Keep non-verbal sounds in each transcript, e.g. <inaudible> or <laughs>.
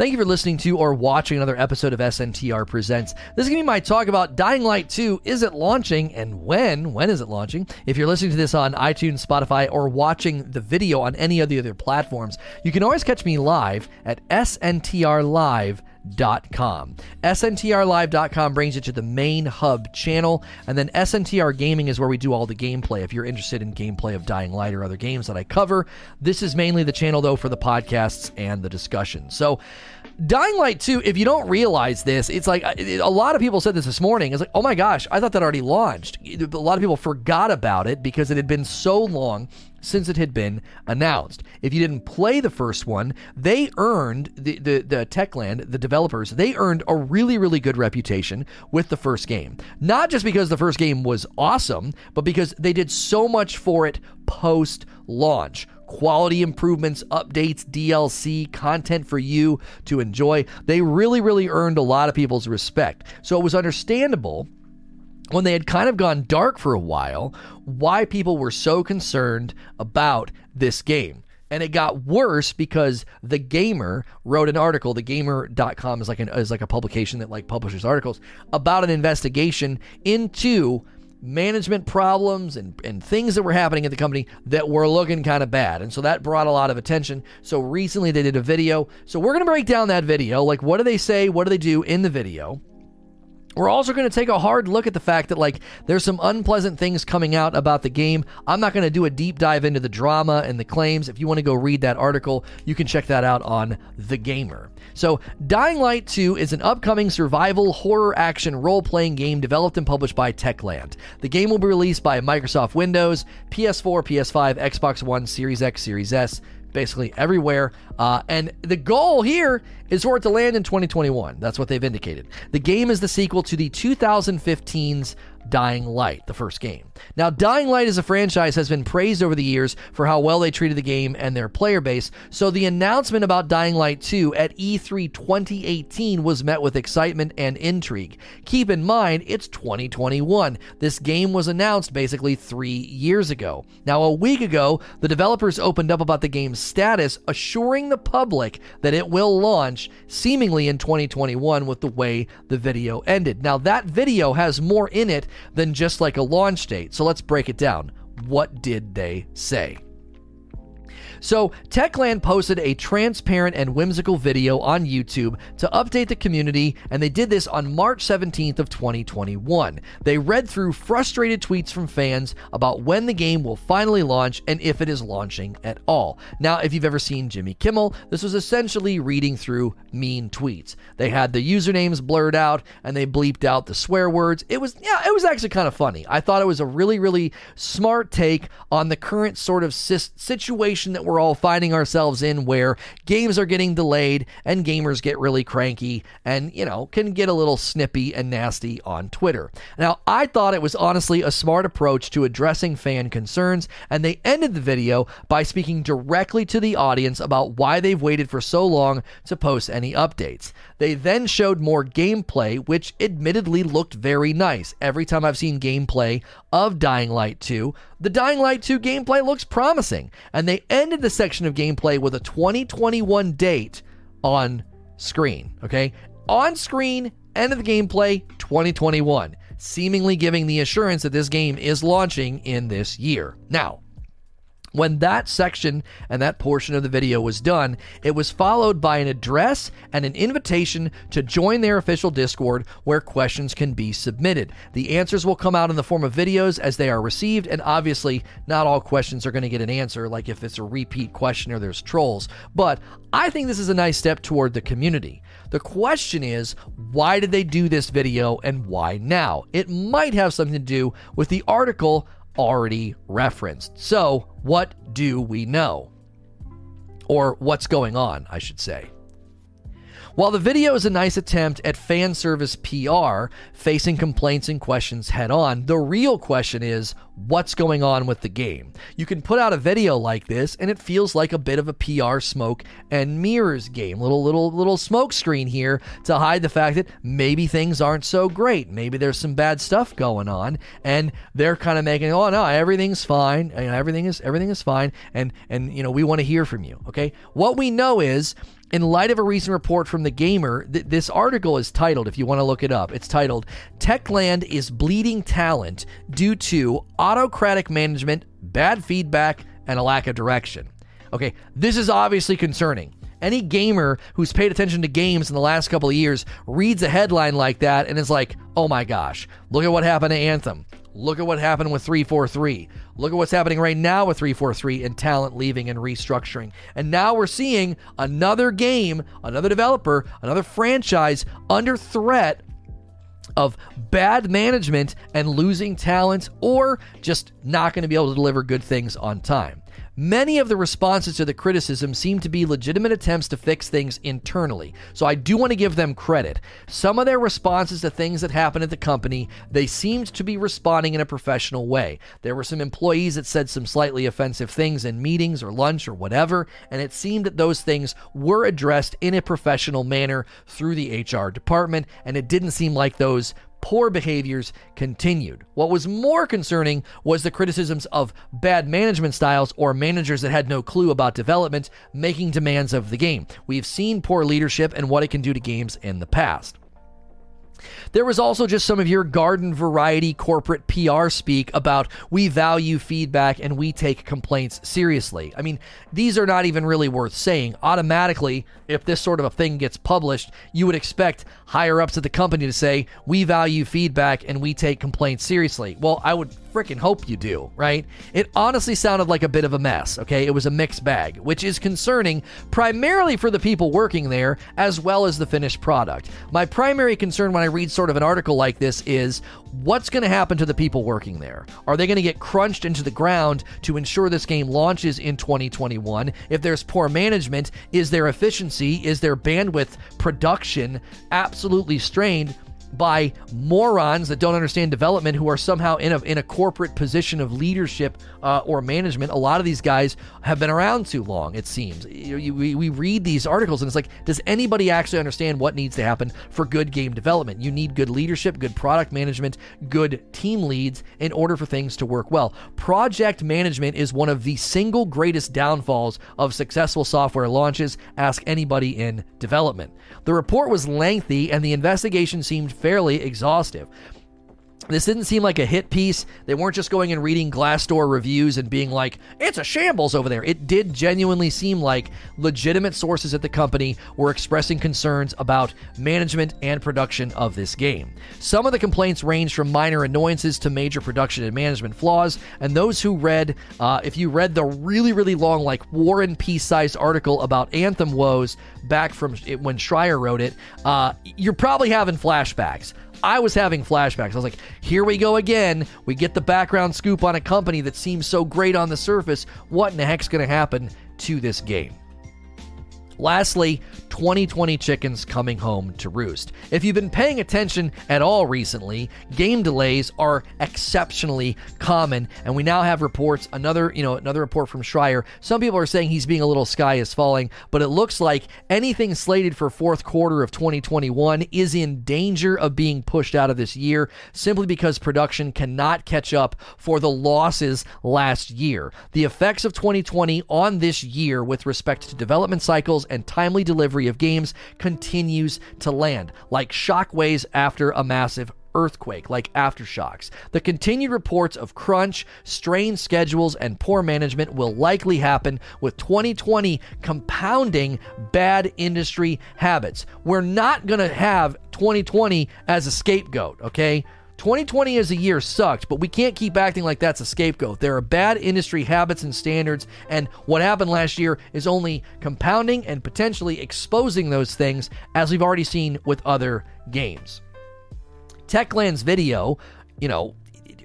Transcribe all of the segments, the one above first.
Thank you for listening to or watching another episode of SNTR Presents. This is going to be my talk about Dying Light 2. Is it launching and when? When is it launching? If you're listening to this on iTunes, Spotify, or watching the video on any of the other platforms, you can always catch me live at SNTR Live SNTRlive.com. SNTRlive.com brings you to the main hub channel, and then SNTR Gaming is where we do all the gameplay. If you're interested in gameplay of Dying Light or other games that I cover, this is mainly the channel though for the podcasts and the discussion. So, Dying Light 2, if you don't realize this, it's like a lot of people said this this morning. It's like, oh my gosh, I thought that already launched. A lot of people forgot about it because it had been so long since it had been announced. If you didn't play the first one, they earned the, the, the Techland, the developers, they earned a really, really good reputation with the first game. Not just because the first game was awesome, but because they did so much for it post launch. Quality improvements, updates, DLC, content for you to enjoy. They really, really earned a lot of people's respect. So it was understandable when they had kind of gone dark for a while, why people were so concerned about this game. And it got worse because the gamer wrote an article. The gamer.com is like an is like a publication that like publishes articles about an investigation into management problems and, and things that were happening at the company that were looking kind of bad. And so that brought a lot of attention. So recently they did a video. So we're going to break down that video. Like, what do they say? What do they do in the video? We're also going to take a hard look at the fact that, like, there's some unpleasant things coming out about the game. I'm not going to do a deep dive into the drama and the claims. If you want to go read that article, you can check that out on The Gamer. So, Dying Light 2 is an upcoming survival horror action role playing game developed and published by Techland. The game will be released by Microsoft Windows, PS4, PS5, Xbox One, Series X, Series S, basically everywhere. Uh, and the goal here is for it to land in 2021. That's what they've indicated. The game is the sequel to the 2015's Dying Light, the first game. Now, Dying Light as a franchise has been praised over the years for how well they treated the game and their player base, so the announcement about Dying Light 2 at E3 2018 was met with excitement and intrigue. Keep in mind, it's 2021. This game was announced basically three years ago. Now, a week ago, the developers opened up about the game's status, assuring the public that it will launch seemingly in 2021 with the way the video ended. Now, that video has more in it than just like a launch date. So let's break it down. What did they say? So, Techland posted a transparent and whimsical video on YouTube to update the community, and they did this on March 17th of 2021. They read through frustrated tweets from fans about when the game will finally launch and if it is launching at all. Now, if you've ever seen Jimmy Kimmel, this was essentially reading through mean tweets. They had the usernames blurred out and they bleeped out the swear words. It was yeah, it was actually kind of funny. I thought it was a really really smart take on the current sort of situation that we're all finding ourselves in where games are getting delayed and gamers get really cranky and, you know, can get a little snippy and nasty on Twitter. Now, I thought it was honestly a smart approach to addressing fan concerns, and they ended the video by speaking directly to the audience about why they've waited for so long to post any updates. They then showed more gameplay, which admittedly looked very nice. Every time I've seen gameplay of Dying Light 2, the Dying Light 2 gameplay looks promising. And they ended the section of gameplay with a 2021 date on screen. Okay? On screen, end of the gameplay, 2021, seemingly giving the assurance that this game is launching in this year. Now, when that section and that portion of the video was done, it was followed by an address and an invitation to join their official Discord where questions can be submitted. The answers will come out in the form of videos as they are received, and obviously, not all questions are going to get an answer, like if it's a repeat question or there's trolls. But I think this is a nice step toward the community. The question is, why did they do this video and why now? It might have something to do with the article already referenced. So, what do we know? Or what's going on, I should say. While the video is a nice attempt at fan service PR, facing complaints and questions head on, the real question is what's going on with the game? You can put out a video like this and it feels like a bit of a PR smoke and mirrors game. Little little little smoke screen here to hide the fact that maybe things aren't so great. Maybe there's some bad stuff going on and they're kind of making, "Oh no, everything's fine. You know, everything is everything is fine." And and you know, we want to hear from you, okay? What we know is in light of a recent report from The Gamer, th- this article is titled, if you want to look it up, it's titled Techland is Bleeding Talent Due to Autocratic Management, Bad Feedback, and a Lack of Direction. Okay, this is obviously concerning. Any gamer who's paid attention to games in the last couple of years reads a headline like that and is like, oh my gosh, look at what happened to Anthem. Look at what happened with 343. Look at what's happening right now with 343 and talent leaving and restructuring. And now we're seeing another game, another developer, another franchise under threat of bad management and losing talent or just not going to be able to deliver good things on time. Many of the responses to the criticism seem to be legitimate attempts to fix things internally, so I do want to give them credit. Some of their responses to things that happened at the company, they seemed to be responding in a professional way. There were some employees that said some slightly offensive things in meetings or lunch or whatever, and it seemed that those things were addressed in a professional manner through the HR department, and it didn't seem like those poor behaviors continued. What was more concerning was the criticisms of bad management styles or managers that had no clue about development making demands of the game. We've seen poor leadership and what it can do to games in the past. There was also just some of your garden variety corporate PR speak about we value feedback and we take complaints seriously. I mean, these are not even really worth saying. Automatically, if this sort of a thing gets published, you would expect higher ups at the company to say, we value feedback and we take complaints seriously. Well, I would freaking hope you do, right? It honestly sounded like a bit of a mess, okay? It was a mixed bag, which is concerning primarily for the people working there as well as the finished product. My primary concern when I read sort of an article like this is what's going to happen to the people working there? Are they going to get crunched into the ground to ensure this game launches in 2021? If there's poor management, is their efficiency, is their bandwidth production absolutely strained? By morons that don't understand development who are somehow in a, in a corporate position of leadership uh, or management. A lot of these guys have been around too long, it seems. You, you, we, we read these articles and it's like, does anybody actually understand what needs to happen for good game development? You need good leadership, good product management, good team leads in order for things to work well. Project management is one of the single greatest downfalls of successful software launches. Ask anybody in development. The report was lengthy and the investigation seemed fairly exhaustive. This didn't seem like a hit piece. They weren't just going and reading Glassdoor reviews and being like, it's a shambles over there. It did genuinely seem like legitimate sources at the company were expressing concerns about management and production of this game. Some of the complaints ranged from minor annoyances to major production and management flaws. And those who read, uh, if you read the really, really long, like War and Peace sized article about Anthem woes back from when Schreier wrote it, uh, you're probably having flashbacks. I was having flashbacks. I was like, here we go again. We get the background scoop on a company that seems so great on the surface. What in the heck's going to happen to this game? Lastly, 2020 chickens coming home to roost. If you've been paying attention at all recently, game delays are exceptionally common, and we now have reports. Another, you know, another report from Schreier. Some people are saying he's being a little sky is falling, but it looks like anything slated for fourth quarter of 2021 is in danger of being pushed out of this year simply because production cannot catch up for the losses last year. The effects of 2020 on this year with respect to development cycles and timely delivery of games continues to land, like shockwaves after a massive earthquake, like aftershocks. The continued reports of crunch, strained schedules, and poor management will likely happen with 2020 compounding bad industry habits. We're not going to have 2020 as a scapegoat, okay? 2020 as a year sucked, but we can't keep acting like that's a scapegoat. There are bad industry habits and standards, and what happened last year is only compounding and potentially exposing those things, as we've already seen with other games. Techland's video, you know,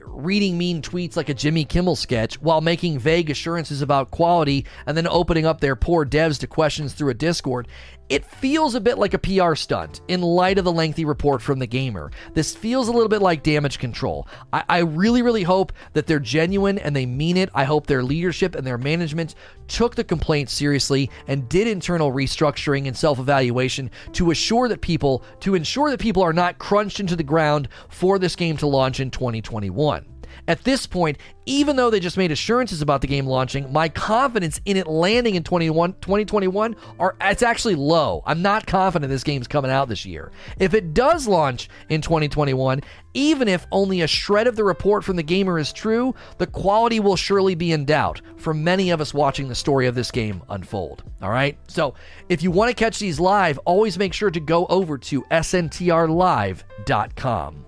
reading mean tweets like a Jimmy Kimmel sketch while making vague assurances about quality and then opening up their poor devs to questions through a Discord it feels a bit like a PR stunt in light of the lengthy report from the gamer. This feels a little bit like damage control. I, I, really, really hope that they're genuine and they mean it. I hope their leadership and their management took the complaint seriously and did internal restructuring and self-evaluation to assure that people to ensure that people are not crunched into the ground for this game to launch in 2021. At this point, even though they just made assurances about the game launching, my confidence in it landing in 2021 are it's actually low. I'm not confident this game's coming out this year. If it does launch in 2021, even if only a shred of the report from the gamer is true, the quality will surely be in doubt for many of us watching the story of this game unfold. All right? So, if you want to catch these live, always make sure to go over to sntrlive.com.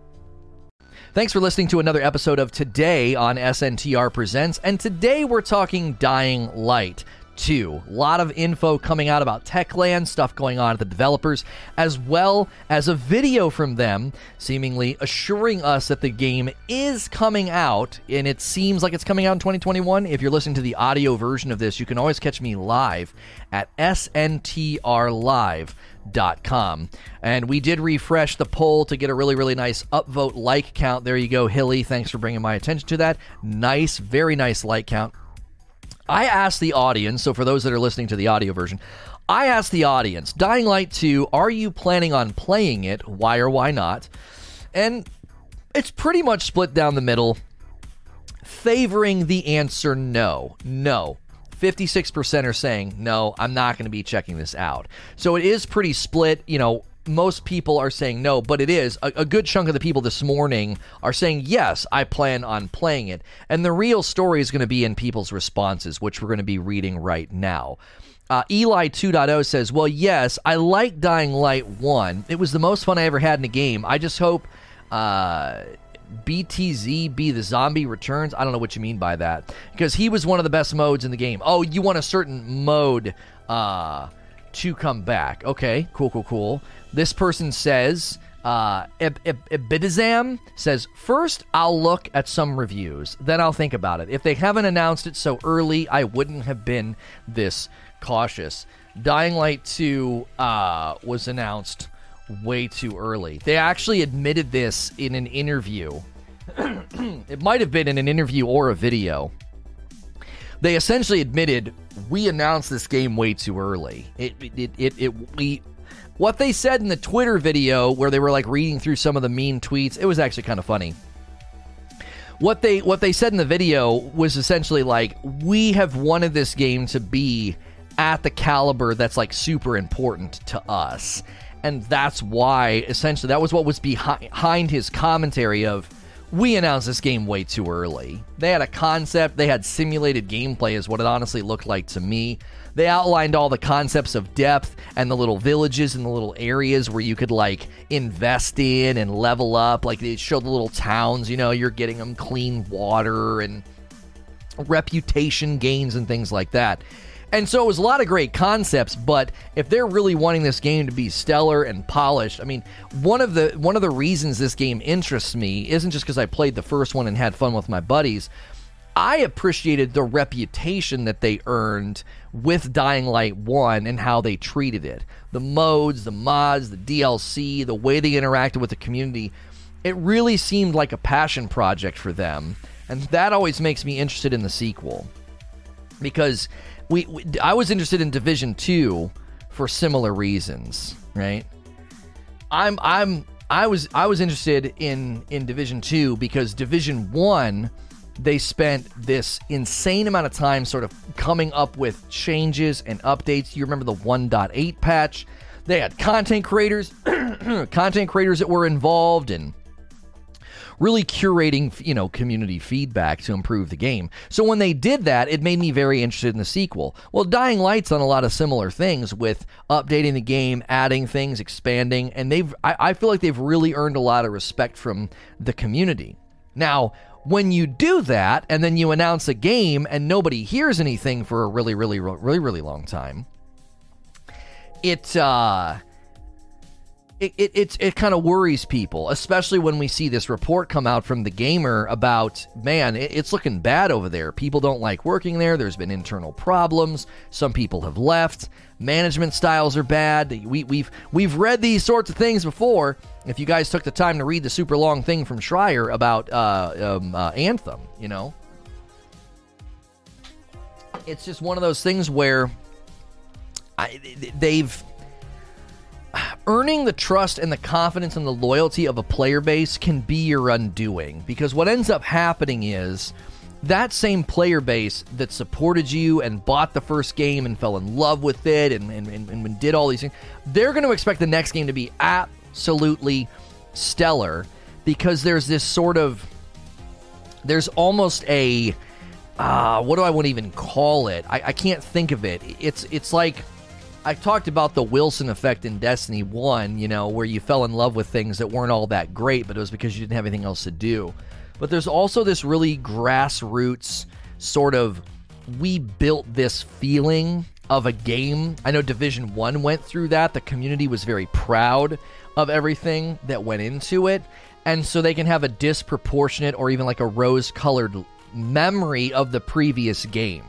Thanks for listening to another episode of Today on SNTR Presents. And today we're talking Dying Light. 2. A lot of info coming out about Techland, stuff going on at the developers, as well as a video from them seemingly assuring us that the game is coming out, and it seems like it's coming out in 2021. If you're listening to the audio version of this, you can always catch me live at sntrlive.com. And we did refresh the poll to get a really, really nice upvote like count. There you go, Hilly. Thanks for bringing my attention to that. Nice, very nice like count. I asked the audience, so for those that are listening to the audio version, I asked the audience, Dying Light 2, are you planning on playing it? Why or why not? And it's pretty much split down the middle, favoring the answer no. No. 56% are saying, no, I'm not going to be checking this out. So it is pretty split. You know, most people are saying no, but it is. A, a, good chunk of the people this morning are saying, yes, I plan on playing it. And the real story is going to be in people's responses, which we're going to be reading right now. Uh, Eli 2.0 says, Well, yes, I like Dying Light 1. It was the most fun I ever had in a game. I just hope uh, BTZ be the zombie returns. I don't know what you mean by that. Because he was one of the best modes in the game. Oh, you want a certain mode uh, to come back. Okay, cool, cool, cool. This person says, uh, Ibidizam says, First, I'll look at some reviews, then I'll think about it. If they haven't announced it so early, I wouldn't have been this cautious. Dying Light 2 uh, was announced way too early. They actually admitted this in an interview. <clears throat> it might have been in an interview or a video. They essentially admitted we announced this game way too early. It it it, it we what they said in the Twitter video where they were like reading through some of the mean tweets, it was actually kind of funny. What they what they said in the video was essentially like we have wanted this game to be at the caliber that's like super important to us. And that's why essentially that was what was behind his commentary of we announced this game way too early. They had a concept, they had simulated gameplay, is what it honestly looked like to me. They outlined all the concepts of depth and the little villages and the little areas where you could like invest in and level up. Like they showed the little towns, you know, you're getting them clean water and reputation gains and things like that. And so it was a lot of great concepts, but if they're really wanting this game to be stellar and polished, I mean, one of the one of the reasons this game interests me isn't just because I played the first one and had fun with my buddies. I appreciated the reputation that they earned with Dying Light 1 and how they treated it. The modes, the mods, the DLC, the way they interacted with the community. It really seemed like a passion project for them. And that always makes me interested in the sequel. Because we, we I was interested in Division 2 for similar reasons, right? I'm I'm I was I was interested in in Division 2 because Division 1 they spent this insane amount of time sort of coming up with changes and updates. You remember the 1.8 patch? They had content creators, <clears throat> content creators that were involved and really curating, you know, community feedback to improve the game. So when they did that, it made me very interested in the sequel. Well, Dying Light's on a lot of similar things with updating the game, adding things, expanding, and they've I, I feel like they've really earned a lot of respect from the community. Now, when you do that and then you announce a game and nobody hears anything for a really, really, really, really long time, it uh it, it, it, it kind of worries people, especially when we see this report come out from the gamer about, man, it, it's looking bad over there. People don't like working there. There's been internal problems. Some people have left. Management styles are bad. We, we've we've read these sorts of things before. If you guys took the time to read the super long thing from Schreier about uh, um, uh, Anthem, you know, it's just one of those things where I, they've earning the trust and the confidence and the loyalty of a player base can be your undoing because what ends up happening is that same player base that supported you and bought the first game and fell in love with it and, and, and, and did all these things, they're going to expect the next game to be absolutely stellar because there's this sort of, there's almost a, uh, what do I want to even call it? I, I can't think of it. It's it's like I talked about the Wilson effect in Destiny 1, you know, where you fell in love with things that weren't all that great, but it was because you didn't have anything else to do. But there's also this really grassroots sort of we built this feeling of a game. I know Division 1 went through that. The community was very proud of everything that went into it. And so they can have a disproportionate or even like a rose colored memory of the previous game.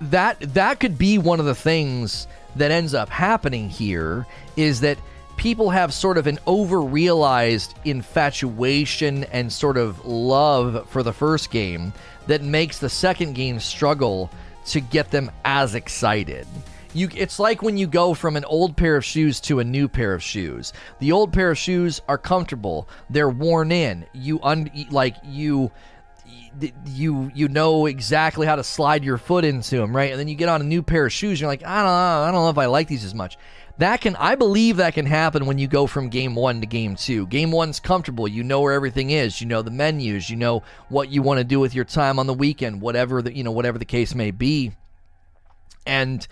That that could be one of the things that ends up happening here is that people have sort of an over-realized infatuation and sort of love for the first game that makes the second game struggle to get them as excited. You, it's like when you go from an old pair of shoes to a new pair of shoes. The old pair of shoes are comfortable; they're worn in. You un, like you you you know exactly how to slide your foot into them, right? And then you get on a new pair of shoes, you're like, I don't know, I don't know if I like these as much. That can I believe that can happen when you go from game 1 to game 2. Game 1's comfortable, you know where everything is, you know the menus, you know what you want to do with your time on the weekend, whatever the you know whatever the case may be. And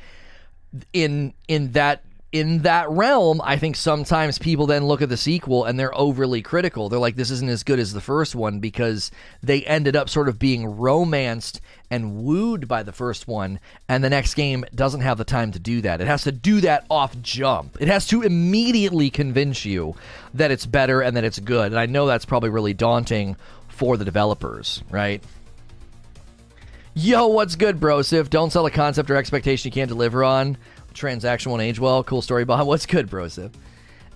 in in that in that realm, I think sometimes people then look at the sequel and they're overly critical. They're like, this isn't as good as the first one because they ended up sort of being romanced and wooed by the first one, and the next game doesn't have the time to do that. It has to do that off jump. It has to immediately convince you that it's better and that it's good. And I know that's probably really daunting for the developers, right? Yo, what's good, brosif? Don't sell a concept or expectation you can't deliver on transaction won't age well. Cool story behind <laughs> what's good, Brosip.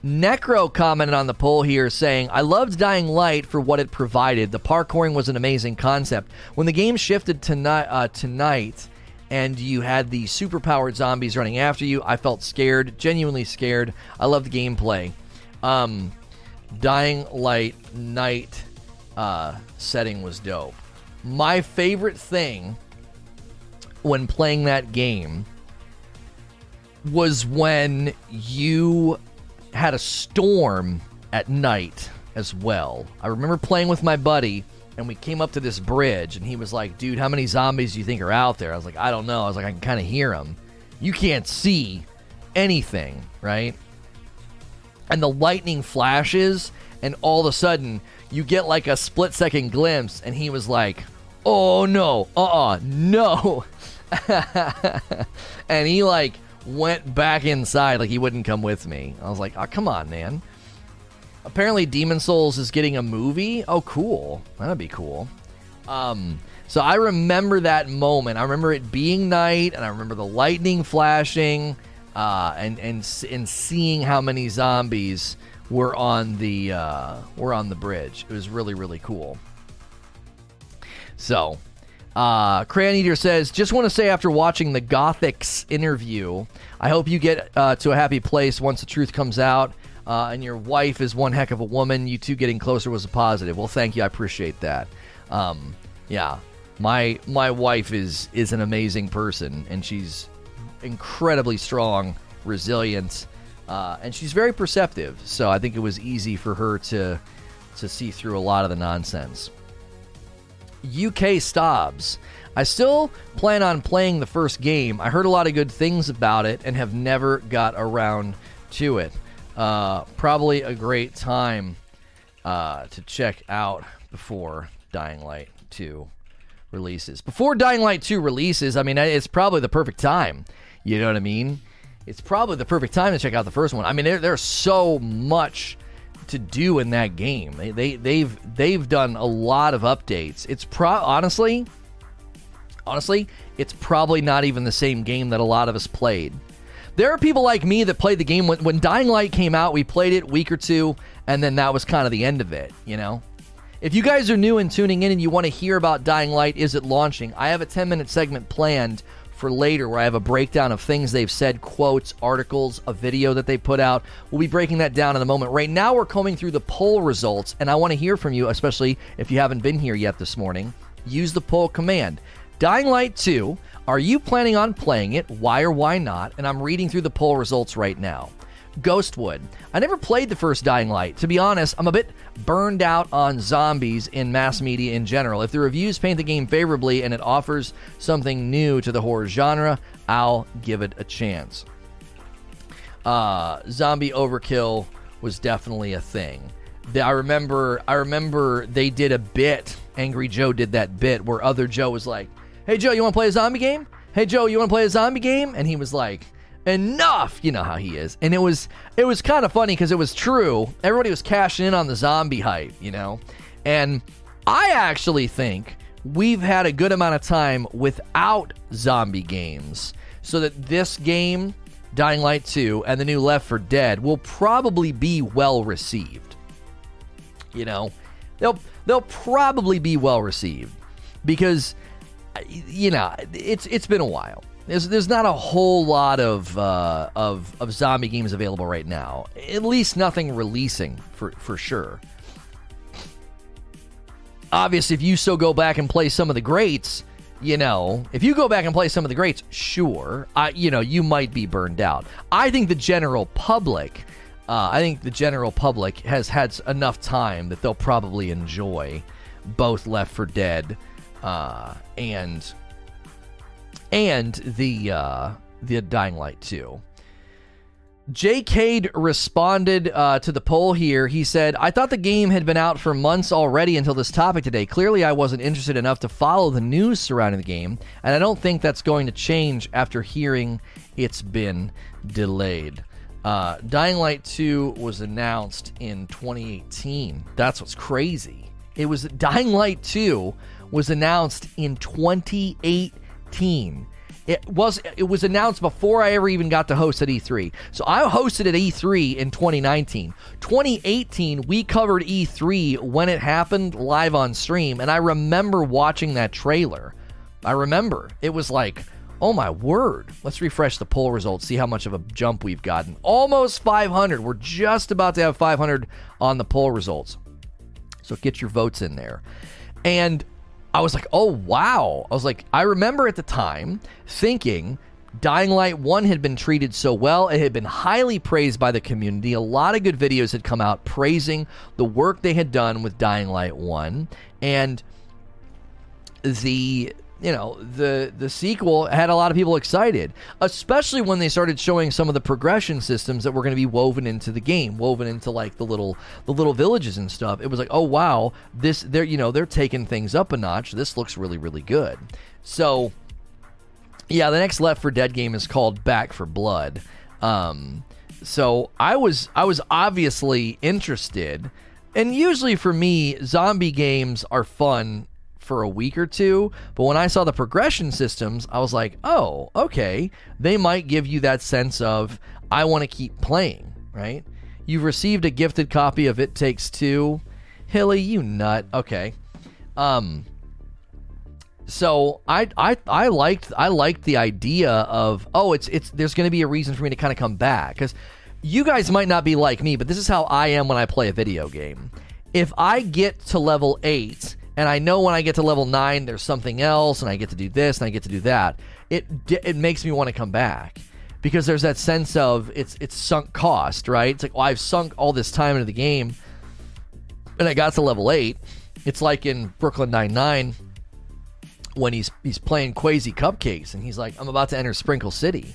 Necro commented on the poll here saying, I loved Dying Light for what it provided. The parkouring was an amazing concept. When the game shifted tonight, uh, tonight and you had the superpowered zombies running after you, I felt scared, genuinely scared. I loved the gameplay. Um, Dying Light night uh, setting was dope. My favorite thing when playing that game was when you had a storm at night as well. I remember playing with my buddy and we came up to this bridge and he was like, "Dude, how many zombies do you think are out there?" I was like, "I don't know." I was like, "I can kind of hear them." You can't see anything, right? And the lightning flashes and all of a sudden you get like a split second glimpse and he was like, "Oh no. Uh-uh. No." <laughs> and he like went back inside like he wouldn't come with me. I was like, oh, come on, man. Apparently, Demon Souls is getting a movie. Oh, cool. That'd be cool. Um, so I remember that moment. I remember it being night, and I remember the lightning flashing, uh, and and and seeing how many zombies were on the uh, were on the bridge. It was really really cool. So uh, Crayon Eater says, just want to say after watching the Gothics interview, I hope you get uh, to a happy place once the truth comes out. Uh, and your wife is one heck of a woman. You two getting closer was a positive. Well, thank you. I appreciate that. Um, yeah, my my wife is is an amazing person, and she's incredibly strong, resilient, uh, and she's very perceptive. So I think it was easy for her to to see through a lot of the nonsense. UK Stobbs. I still plan on playing the first game. I heard a lot of good things about it and have never got around to it. Uh, probably a great time uh, to check out before Dying Light 2 releases. Before Dying Light 2 releases, I mean, it's probably the perfect time. You know what I mean? It's probably the perfect time to check out the first one. I mean, there, there's so much to do in that game. They, they they've they've done a lot of updates. It's pro honestly, honestly, it's probably not even the same game that a lot of us played. There are people like me that played the game when, when Dying Light came out. We played it week or two, and then that was kind of the end of it. You know. If you guys are new and tuning in and you want to hear about Dying Light, is it launching? I have a 10 minute segment planned for later where I have a breakdown of things they've said, quotes, articles, a video that they put out. We'll be breaking that down in a moment. Right now, we're combing through the poll results, and I want to hear from you, especially if you haven't been here yet this morning. Use the poll command. Dying Light 2, are you planning on playing it? Why or why not? And I'm reading through the poll results right now. Ghostwood. I never played the first Dying Light. To be honest, I'm a bit burned out on zombies in mass media in general. If the reviews paint the game favorably and it offers something new to the horror genre, I'll give it a chance. Uh, zombie overkill was definitely a thing. I remember I remember they did a bit. Angry Joe did that bit where other Joe was like, "Hey Joe, you want to play a zombie game? Hey Joe, you want to play a zombie game?" And he was like, enough. You know how he is. And it was it was kind of funny because it was true. Everybody was cashing in on the zombie hype you know? And i actually think we've had a good amount of time without zombie games so that this game dying light 2 and the new Left 4 Dead will probably be well received. You know? They'll they'll probably be well received because you know it's it's been a while there's there's not a whole lot of uh, of of zombie games available right now. At least nothing releasing for for sure. Obviously, if you so go back and play some of the greats, you know, if you go back and play some of the greats, sure, I you know you might be burned out. I think the general public, uh, I think the general public has had enough time that they'll probably enjoy both Left 4 Dead uh, and and the uh, the Dying Light 2. J. Cade responded uh, to the poll here. He said, I thought the game had been out for months already until this topic today. Clearly, I wasn't interested enough to follow the news surrounding the game, and I don't think that's going to change after hearing it's been delayed. Uh, Dying Light 2 was announced in 2018. That's what's crazy. It was Dying Light 2 was announced in 2018. It was it was announced before I ever even got to host at E3. So I hosted at E3 in 2019. 2018 we covered E3 when it happened live on stream and I remember watching that trailer. I remember. It was like, "Oh my word. Let's refresh the poll results, see how much of a jump we've gotten. Almost 500. We're just about to have 500 on the poll results. So get your votes in there. And I was like, oh, wow. I was like, I remember at the time thinking Dying Light 1 had been treated so well. It had been highly praised by the community. A lot of good videos had come out praising the work they had done with Dying Light 1. And the you know the the sequel had a lot of people excited especially when they started showing some of the progression systems that were going to be woven into the game woven into like the little the little villages and stuff. It was like oh wow this they're you know they're taking things up a notch. This looks really really good. So yeah the next Left 4 Dead game is called Back 4 Blood. Um so i was i was obviously interested and usually for me zombie games are fun for a week or two. But when I saw the progression systems, I was like, oh, okay. They might give you that sense of, I want to keep playing, right? You've received a gifted copy of It Takes Two. Hilly, you nut. Okay. Um, so I I I liked I liked the idea of oh it's it's there's going to be a reason for me to kind of come back because you guys might not be like me but this is how I am when I play a video game. If I get to level 8 and I know when I get to level nine, there's something else, and I get to do this, and I get to do that. It it makes me want to come back because there's that sense of it's it's sunk cost, right? It's like, well, I've sunk all this time into the game, and I got to level eight. It's like in Brooklyn Nine Nine when he's he's playing Kwazy Cupcakes, and he's like, I'm about to enter Sprinkle City.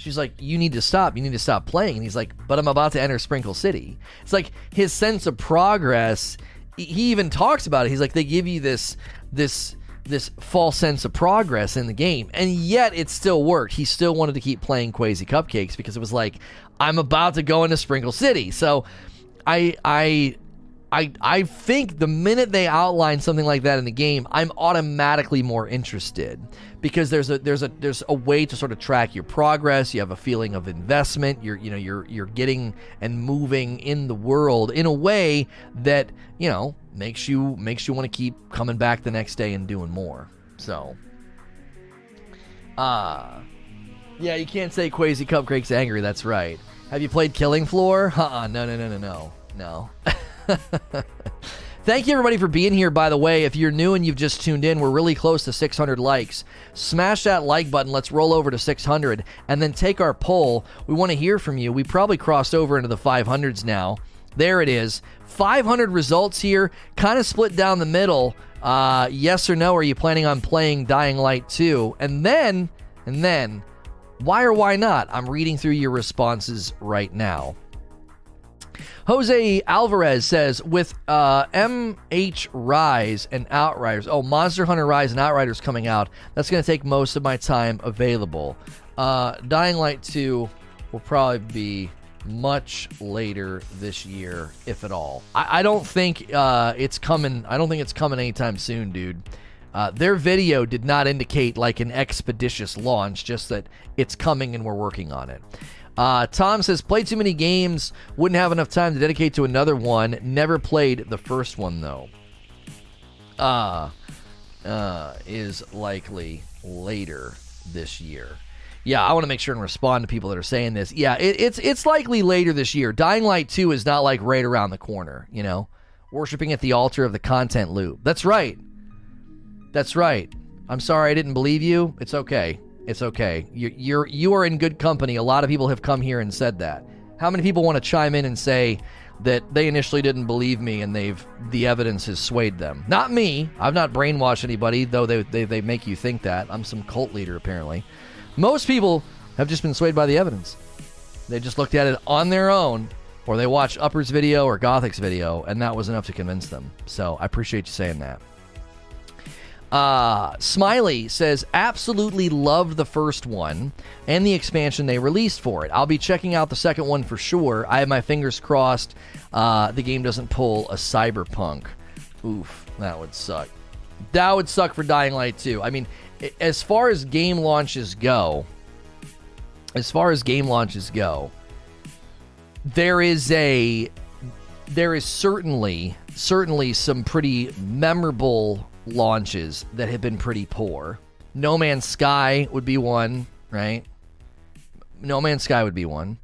She's like, You need to stop. You need to stop playing. And he's like, But I'm about to enter Sprinkle City. It's like his sense of progress he even talks about it. He's like, they give you this this this false sense of progress in the game, and yet it still worked. He still wanted to keep playing Kwazy Cupcakes because it was like, I'm about to go into Sprinkle City. So, I I I I think the minute they outline something like that in the game, I'm automatically more interested because there's a there's a there's a way to sort of track your progress. You have a feeling of investment. You're you know you're you're getting and moving in the world in a way that you know makes you makes you want to keep coming back the next day and doing more. So. Uh, yeah, you can't say Kwazy Cupcake's angry. That's right. Have you played Killing Floor? Uh-uh. No, no, no, no, no. No. <laughs> <laughs> Thank you, everybody, for being here. By the way, if you're new and you've just tuned in, we're really close to 600 likes. Smash that like button. Let's roll over to 600 and then take our poll. We want to hear from you. We probably crossed over into the 500s now. There it is. 500 results here, kind of split down the middle. Uh, yes or no? Are you planning on playing Dying Light 2? And then, and then, why or why not? I'm reading through your responses right now. Jose Alvarez says with uh, MH Rise and Outriders. Oh, Monster Hunter Rise and Outriders coming out. That's going to take most of my time available. Uh, Dying Light 2 will probably be much later this year, if at all. I, I don't think uh, it's coming. I don't think it's coming anytime soon, dude. Uh, their video did not indicate like an expeditious launch, just that it's coming and we're working on it. Uh, Tom says, played too many games, wouldn't have enough time to dedicate to another one. Never played the first one, though. Uh, uh, is likely later this year. Yeah, I want to make sure and respond to people that are saying this. Yeah, it, it's it's likely later this year. Dying Light 2 is not like right around the corner, you know? Worshipping at the altar of the content loop. That's right. That's right. I'm sorry I didn't believe you. It's okay. It's okay. You're, you're you are in good company. A lot of people have come here and said that. How many people want to chime in and say that they initially didn't believe me and they've the evidence has swayed them? Not me. I've not brainwashed anybody, though they they, they make you think that. I'm some cult leader apparently. Most people have just been swayed by the evidence. They just looked at it on their own, or they watched Upper's video or Gothic's video, and that was enough to convince them. So I appreciate you saying that. Uh, Smiley says, absolutely love the first one and the expansion they released for it. I'll be checking out the second one for sure. I have my fingers crossed uh, the game doesn't pull a cyberpunk. Oof, that would suck. That would suck for Dying Light 2. I mean, as far as game launches go, as far as game launches go, there is a there is certainly certainly some pretty memorable launches that have been pretty poor. No Man's Sky would be one, right? No Man's Sky would be one.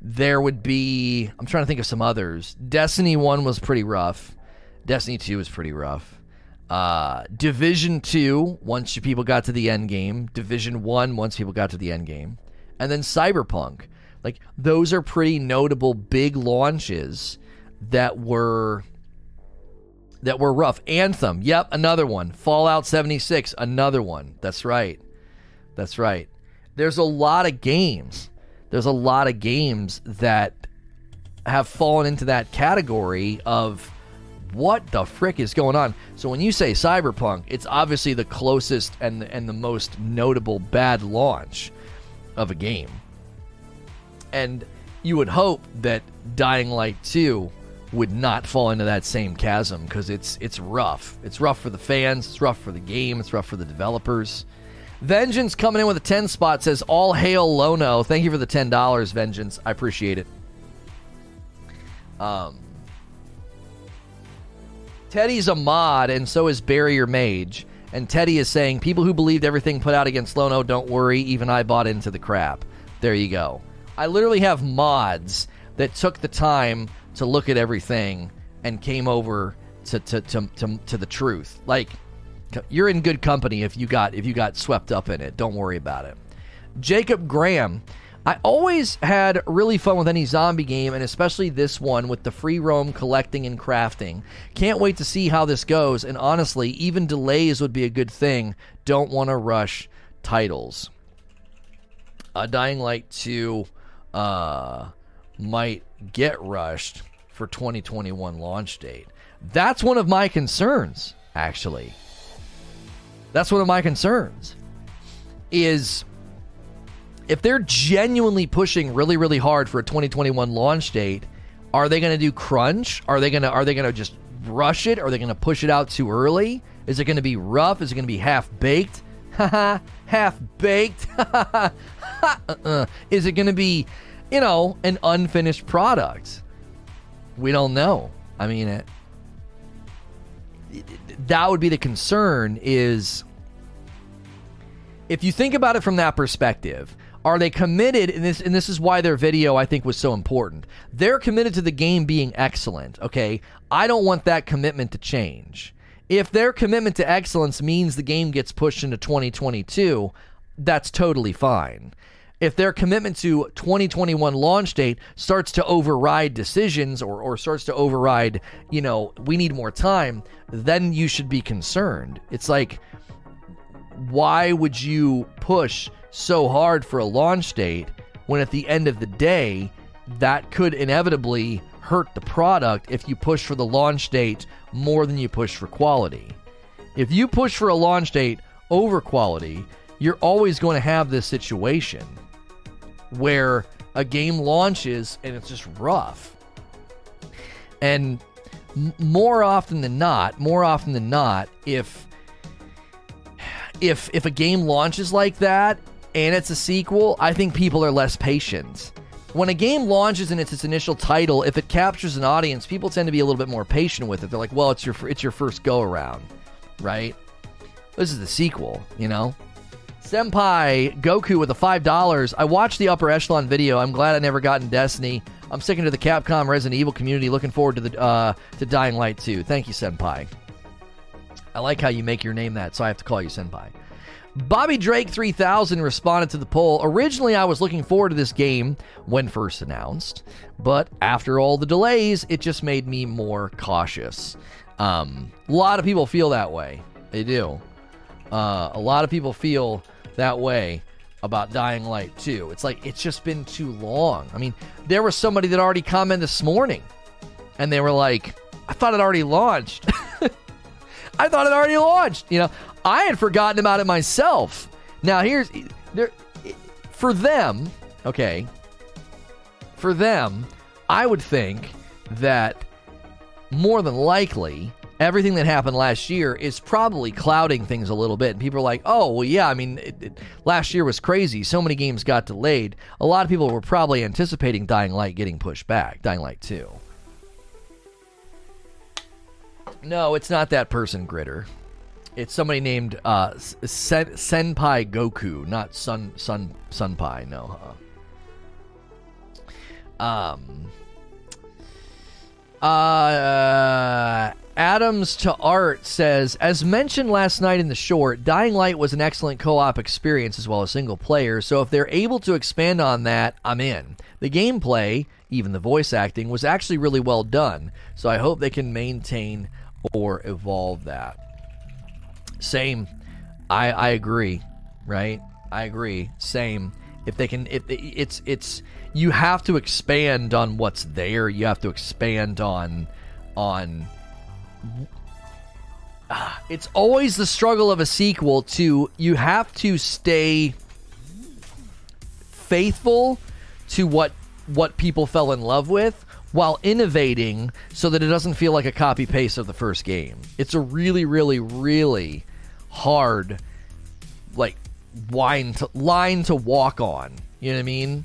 There would be, I'm trying to think of some others. Destiny 1 was pretty rough. Destiny 2 was pretty rough. Uh, Division 2, once people got to the end game. Division 1, once people got to the end game. And then Cyberpunk. Like, those are pretty notable big launches that were that were rough. Anthem, yep, another one. Fallout 76, another one. That's right. That's right. There's a lot of games. There's a lot of games that have fallen into that category of what the frick is going on. So when you say Cyberpunk, it's obviously the closest and and the most notable bad launch of a game. And you would hope that Dying Light 2 would not fall into that same chasm because it's it's rough. It's rough for the fans. It's rough for the game. It's rough for the developers. Vengeance coming in with a 10 spot says, All hail Lono. Thank you for the $10, Vengeance. I appreciate it. Um, Teddy's a mod, and so is Barrier Mage. And Teddy is saying, People who believed everything put out against Lono, don't worry. Even I bought into the crap. There you go. I literally have mods that took the time to look at everything and came over to to, to, to, to the truth. Like you're in good company if you got if you got swept up in it. Don't worry about it. Jacob Graham. I always had really fun with any zombie game, and especially this one with the free roam collecting and crafting. Can't wait to see how this goes, and honestly, even delays would be a good thing. Don't want to rush titles. A Dying Light 2 uh, might get rushed for 2021 launch date. That's one of my concerns, actually. That's one of my concerns. Is if they're genuinely pushing really, really hard for a 2021 launch date, are they going to do crunch? Are they going to are they going to just rush it? Are they going to push it out too early? Is it going to be rough? Is it going to be half baked? <laughs> half baked. <laughs> Uh-uh. Is it going to be you know, an unfinished product. We don't know. I mean, it, that would be the concern is if you think about it from that perspective, are they committed and this and this is why their video I think was so important. They're committed to the game being excellent, okay? I don't want that commitment to change. If their commitment to excellence means the game gets pushed into 2022, that's totally fine. If their commitment to 2021 launch date starts to override decisions or, or starts to override, you know, we need more time, then you should be concerned. It's like, why would you push so hard for a launch date when at the end of the day, that could inevitably hurt the product if you push for the launch date more than you push for quality. If you push for a launch date over quality, you're always going to have this situation where a game launches and it's just rough. And m- more often than not, more often than not, if if if a game launches like that and it's a sequel, I think people are less patient. When a game launches and it's its initial title, if it captures an audience, people tend to be a little bit more patient with it. They're like, "Well, it's your it's your first go around." Right? This is the sequel, you know? Senpai Goku with the $5. I watched the upper echelon video. I'm glad I never got in Destiny. I'm sticking to the Capcom Resident Evil community. Looking forward to the uh, to Dying Light 2. Thank you, Senpai. I like how you make your name that, so I have to call you Senpai. Bobby Drake 3000 responded to the poll. Originally, I was looking forward to this game when first announced, but after all the delays, it just made me more cautious. Um, a lot of people feel that way. They do. Uh, a lot of people feel that way about Dying Light 2. It's like it's just been too long. I mean, there was somebody that already commented this morning, and they were like, "I thought it already launched." <laughs> I thought it already launched. You know, I had forgotten about it myself. Now here's there for them. Okay, for them, I would think that more than likely everything that happened last year is probably clouding things a little bit. And people are like, oh, well, yeah, I mean, it, it, last year was crazy. So many games got delayed. A lot of people were probably anticipating Dying Light getting pushed back, Dying Light 2. No, it's not that person, Gritter. It's somebody named uh, Sen- Senpai Goku, not Sun Sun Sunpai. No. huh? Um. Uh, Adams to Art says, as mentioned last night in the short, Dying Light was an excellent co-op experience as well as single player. So if they're able to expand on that, I'm in. The gameplay, even the voice acting, was actually really well done. So I hope they can maintain or evolve that. Same. I I agree. Right. I agree. Same. If they can, if it's it's you have to expand on what's there. You have to expand on on ah, it's always the struggle of a sequel to you have to stay faithful to what what people fell in love with while innovating so that it doesn't feel like a copy paste of the first game. It's a really really really hard like line to line to walk on. You know what I mean?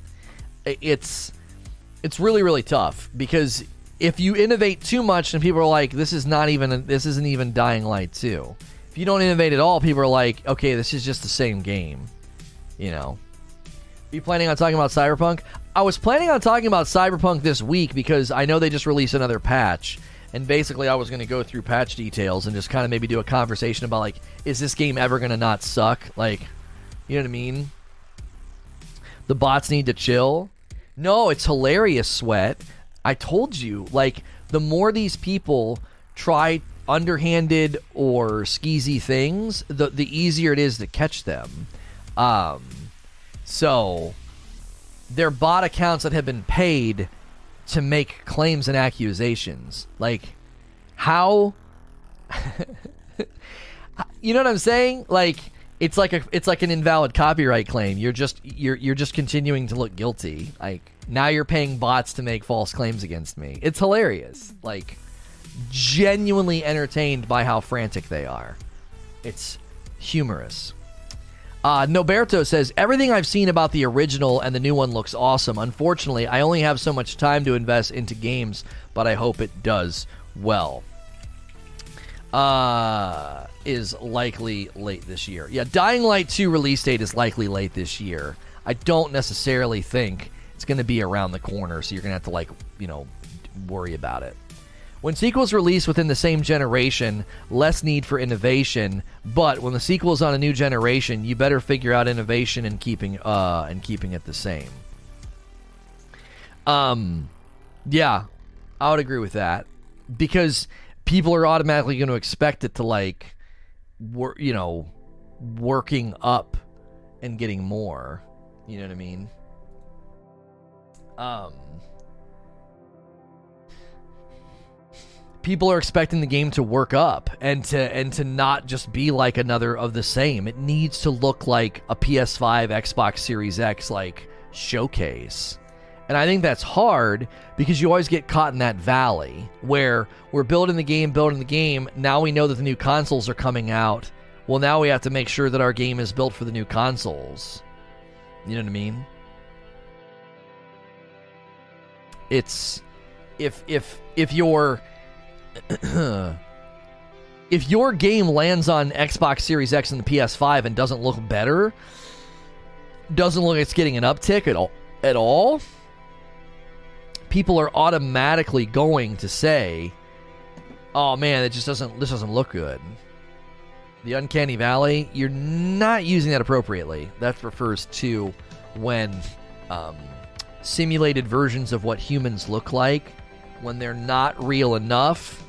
It's it's really really tough because if you innovate too much and people are like, this is not even this isn't even Dying Light 2. If you don't innovate at all, people are like, okay, this is just the same game. You know. You planning on talking about Cyberpunk? I was planning on talking about Cyberpunk this week because I know they just released another patch. And basically, I was going to go through patch details and just kind of maybe do a conversation about, like, is this game ever going to not suck? Like, you know what I mean? The bots need to chill. No, it's hilarious, Sweat. I told you, like, the more these people try underhanded or skeezy things, the the easier it is to catch them. Um, so they're bot accounts that have been paid to make claims and accusations. Like, how? <laughs> you know what I'm saying? Like, it's like a it's like an invalid copyright claim. You're just you're you're just continuing to look guilty. Like now you're paying bots to make false claims against me. It's hilarious. Like, genuinely entertained by how frantic they are. It's humorous. Uh, Noberto says, Everything I've seen about the original and the new one looks awesome. Unfortunately, I only have so much time to invest into games, but I hope it does well. Uh, is likely late this year. Yeah, Dying Light 2 release date is likely late this year. I don't necessarily think it's going to be around the corner, so you're going to have to, like, you know, worry about it. When sequels release within the same generation, less need for innovation. But when the sequel is on a new generation, you better figure out innovation and keeping uh and keeping it the same. Um, yeah, I would agree with that because people are automatically going to expect it to like, work, you know, working up and getting more. You know what I mean? Um. people are expecting the game to work up and to and to not just be like another of the same. It needs to look like a PS5, Xbox Series X like showcase. And I think that's hard because you always get caught in that valley where we're building the game, building the game. Now we know that the new consoles are coming out. Well, now we have to make sure that our game is built for the new consoles. You know what I mean? It's if if if you're <clears throat> if your game lands on Xbox Series X and the PS5 and doesn't look better, doesn't look like it's getting an uptick at all, at all, people are automatically going to say, "Oh man, it just doesn't this doesn't look good." The uncanny valley, you're not using that appropriately. That refers to when um, simulated versions of what humans look like when they're not real enough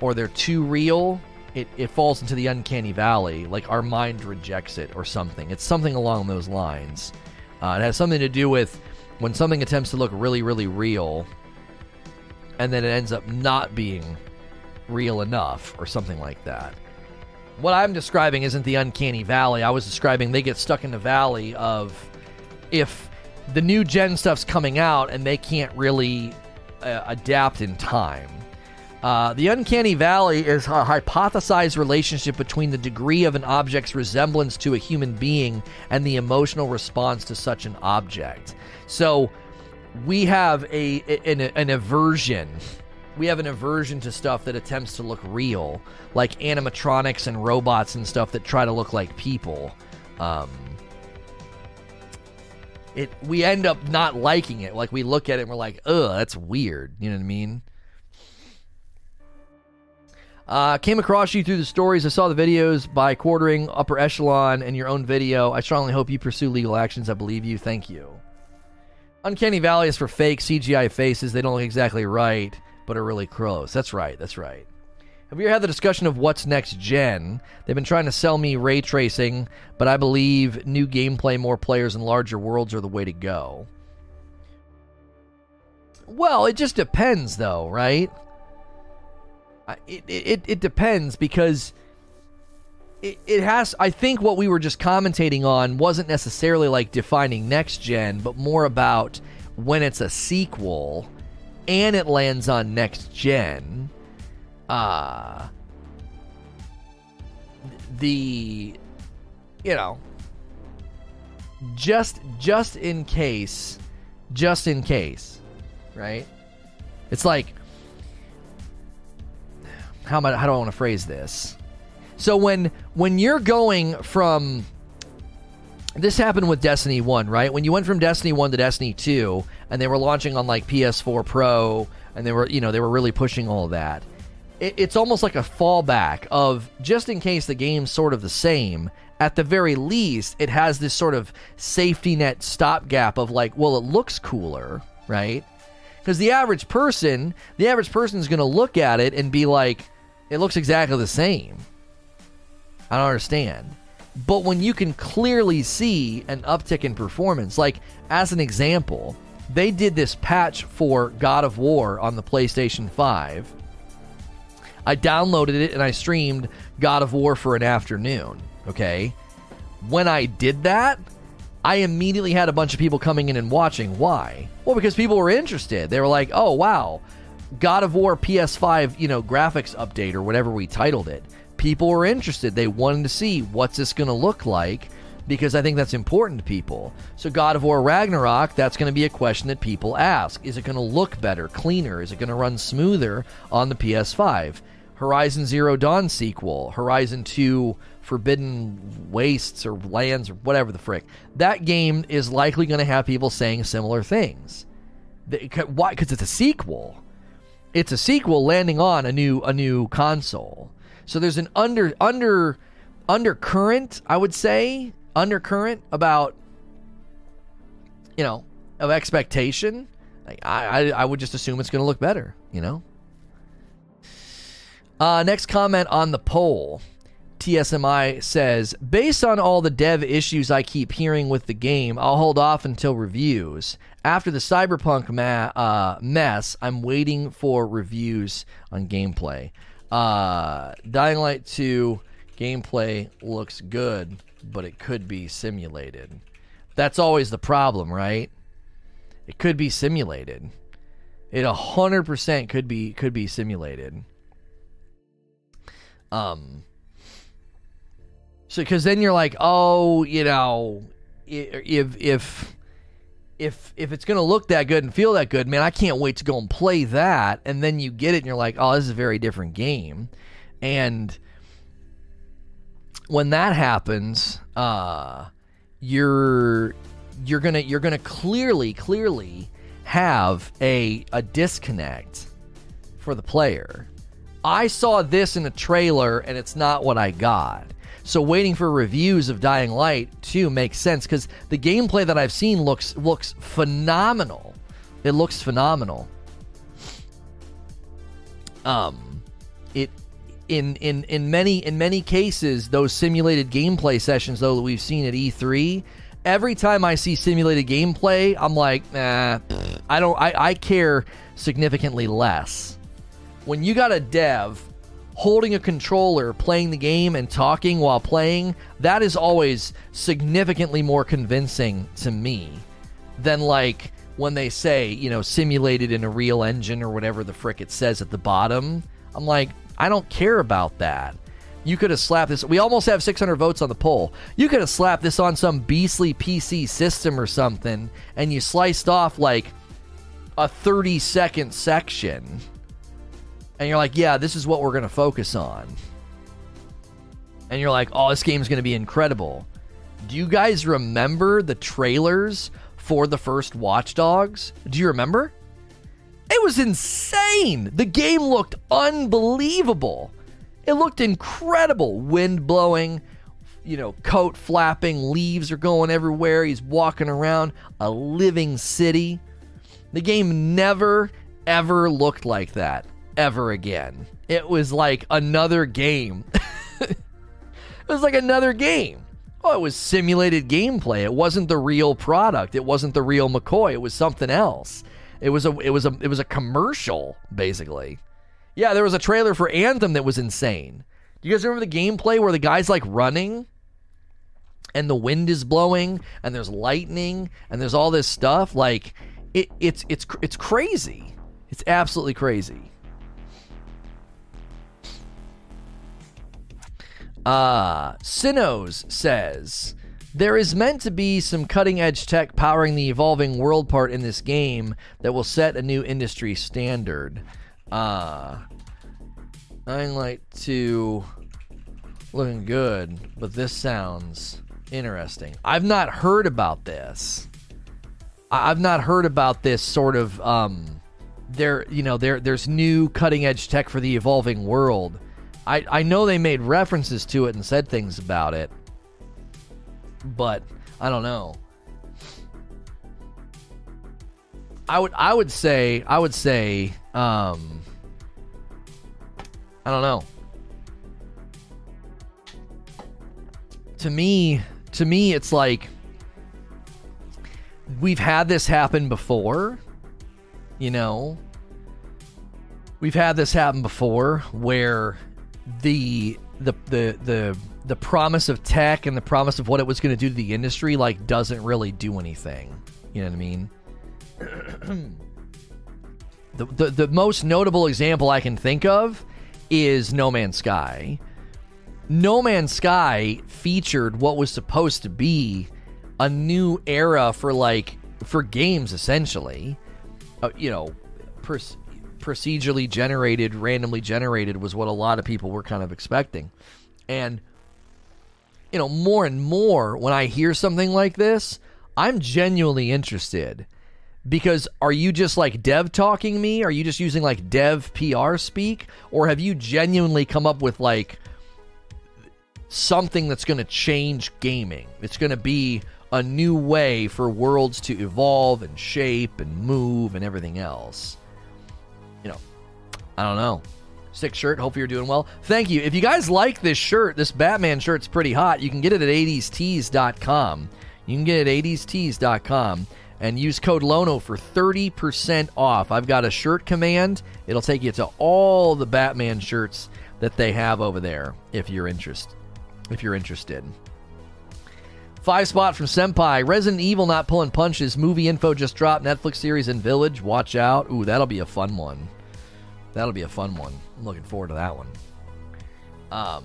or they're too real, it, it falls into the uncanny valley. Like our mind rejects it or something. It's something along those lines. Uh, it has something to do with when something attempts to look really, really real, and then it ends up not being real enough or something like that. What I'm describing isn't the uncanny valley. I was describing they get stuck in the valley of if the new gen stuff's coming out and they can't really uh, adapt in time. Uh, the uncanny valley is a hypothesized relationship between the degree of an object's resemblance to a human being and the emotional response to such an object. So we have a an, an aversion. We have an aversion to stuff that attempts to look real, like animatronics and robots and stuff that try to look like people. Um, it we end up not liking it. Like we look at it and we're like, ugh, that's weird. You know what I mean? Uh, came across you through the stories. I saw the videos by quartering upper echelon and your own video. I strongly hope you pursue legal actions. I believe you. Thank you. Uncanny Valley is for fake CGI faces. They don't look exactly right, but are really close. That's right. That's right. Have we ever had the discussion of what's next gen? They've been trying to sell me ray tracing, but I believe new gameplay, more players, and larger worlds are the way to go. Well, it just depends, though, right? it, it, it depends because it, has i think what we were just commentating on wasn't necessarily like defining next gen but more about when it's a sequel and it lands on next gen uh the you know just just in case just in case right it's like how am I, how do I want to phrase this? So when when you're going from this happened with Destiny 1, right? When you went from Destiny 1 to Destiny 2 and they were launching on like PS4 Pro and they were, you know, they were really pushing all that. It, it's almost like a fallback of just in case the game's sort of the same, at the very least, it has this sort of safety net stopgap of like, well, it looks cooler, right? Because the average person, the average person is going to look at it and be like, it looks exactly the same. I don't understand. But when you can clearly see an uptick in performance, like as an example, they did this patch for God of War on the PlayStation 5. I downloaded it and I streamed God of War for an afternoon. Okay. When I did that, I immediately had a bunch of people coming in and watching. Why? Well, because people were interested. They were like, oh, wow, God of War PS5, you know, graphics update or whatever we titled it. People were interested. They wanted to see what's this going to look like because I think that's important to people. So God of War Ragnarok, that's going to be a question that people ask. Is it going to look better, cleaner? Is it going to run smoother on the PS5? Horizon Zero Dawn sequel, Horizon 2 Forbidden Wastes or Lands or whatever the frick. That game is likely going to have people saying similar things. Why? Because it's a sequel. It's a sequel landing on a new a new console. So there's an under under undercurrent, I would say, undercurrent about you know of expectation. I, I, I would just assume it's going to look better. You know. Uh, next comment on the poll. TSMI says, based on all the dev issues I keep hearing with the game, I'll hold off until reviews. After the Cyberpunk ma- uh, mess, I'm waiting for reviews on gameplay. Uh, Dying Light 2 gameplay looks good, but it could be simulated. That's always the problem, right? It could be simulated. It 100% could be could be simulated. Um so cuz then you're like, "Oh, you know, if if if if it's going to look that good and feel that good, man, I can't wait to go and play that." And then you get it and you're like, "Oh, this is a very different game." And when that happens, uh you're you're to you're to clearly clearly have a a disconnect for the player. I saw this in a trailer and it's not what I got. So waiting for reviews of Dying Light 2 makes sense cuz the gameplay that I've seen looks looks phenomenal. It looks phenomenal. Um it in in in many in many cases those simulated gameplay sessions though that we've seen at E3 every time I see simulated gameplay, I'm like, nah, I don't. I, I care significantly less. When you got a dev holding a controller, playing the game, and talking while playing, that is always significantly more convincing to me than like when they say, you know, simulated in a real engine or whatever the frick it says at the bottom. I'm like, I don't care about that. You could have slapped this. We almost have 600 votes on the poll. You could have slapped this on some beastly PC system or something, and you sliced off like a 30 second section. And you're like, yeah, this is what we're going to focus on. And you're like, oh, this game is going to be incredible. Do you guys remember the trailers for the first Watch Dogs? Do you remember? It was insane. The game looked unbelievable. It looked incredible. Wind blowing, you know, coat flapping, leaves are going everywhere. He's walking around a living city. The game never, ever looked like that ever again. It was like another game. <laughs> it was like another game. Oh, it was simulated gameplay. It wasn't the real product. It wasn't the real McCoy. It was something else. It was a it was a it was a commercial basically. Yeah, there was a trailer for Anthem that was insane. Do you guys remember the gameplay where the guy's like running and the wind is blowing and there's lightning and there's all this stuff? Like it, it's it's it's crazy. It's absolutely crazy. Uh, Sinos says there is meant to be some cutting edge tech powering the evolving world part in this game that will set a new industry standard. Uh, Dying Light 2 looking good, but this sounds interesting. I've not heard about this. I've not heard about this sort of um there you know there there's new cutting edge tech for the evolving world. I I know they made references to it and said things about it. But I don't know. I would I would say I would say um I don't know. To me, to me it's like we've had this happen before, you know. We've had this happen before where the the the the the promise of tech and the promise of what it was going to do to the industry like doesn't really do anything. You know what I mean? <clears throat> the, the the most notable example I can think of is No Man's Sky. No Man's Sky featured what was supposed to be a new era for like for games essentially. Uh, you know, pers- procedurally generated, randomly generated was what a lot of people were kind of expecting. And you know, more and more when I hear something like this, I'm genuinely interested. Because are you just like dev talking me? Are you just using like dev PR speak? Or have you genuinely come up with like something that's going to change gaming? It's going to be a new way for worlds to evolve and shape and move and everything else. I don't know. Sick shirt. Hope you're doing well. Thank you. If you guys like this shirt, this Batman shirt's pretty hot. You can get it at 80stees.com. You can get it at 80stees.com and use code LONO for 30% off. I've got a shirt command. It'll take you to all the Batman shirts that they have over there if you're interested. If you're interested. Five spot from Senpai. Resident Evil not pulling punches. Movie info just dropped. Netflix series in Village. Watch out. Ooh, that'll be a fun one. That'll be a fun one. I'm looking forward to that one. Um,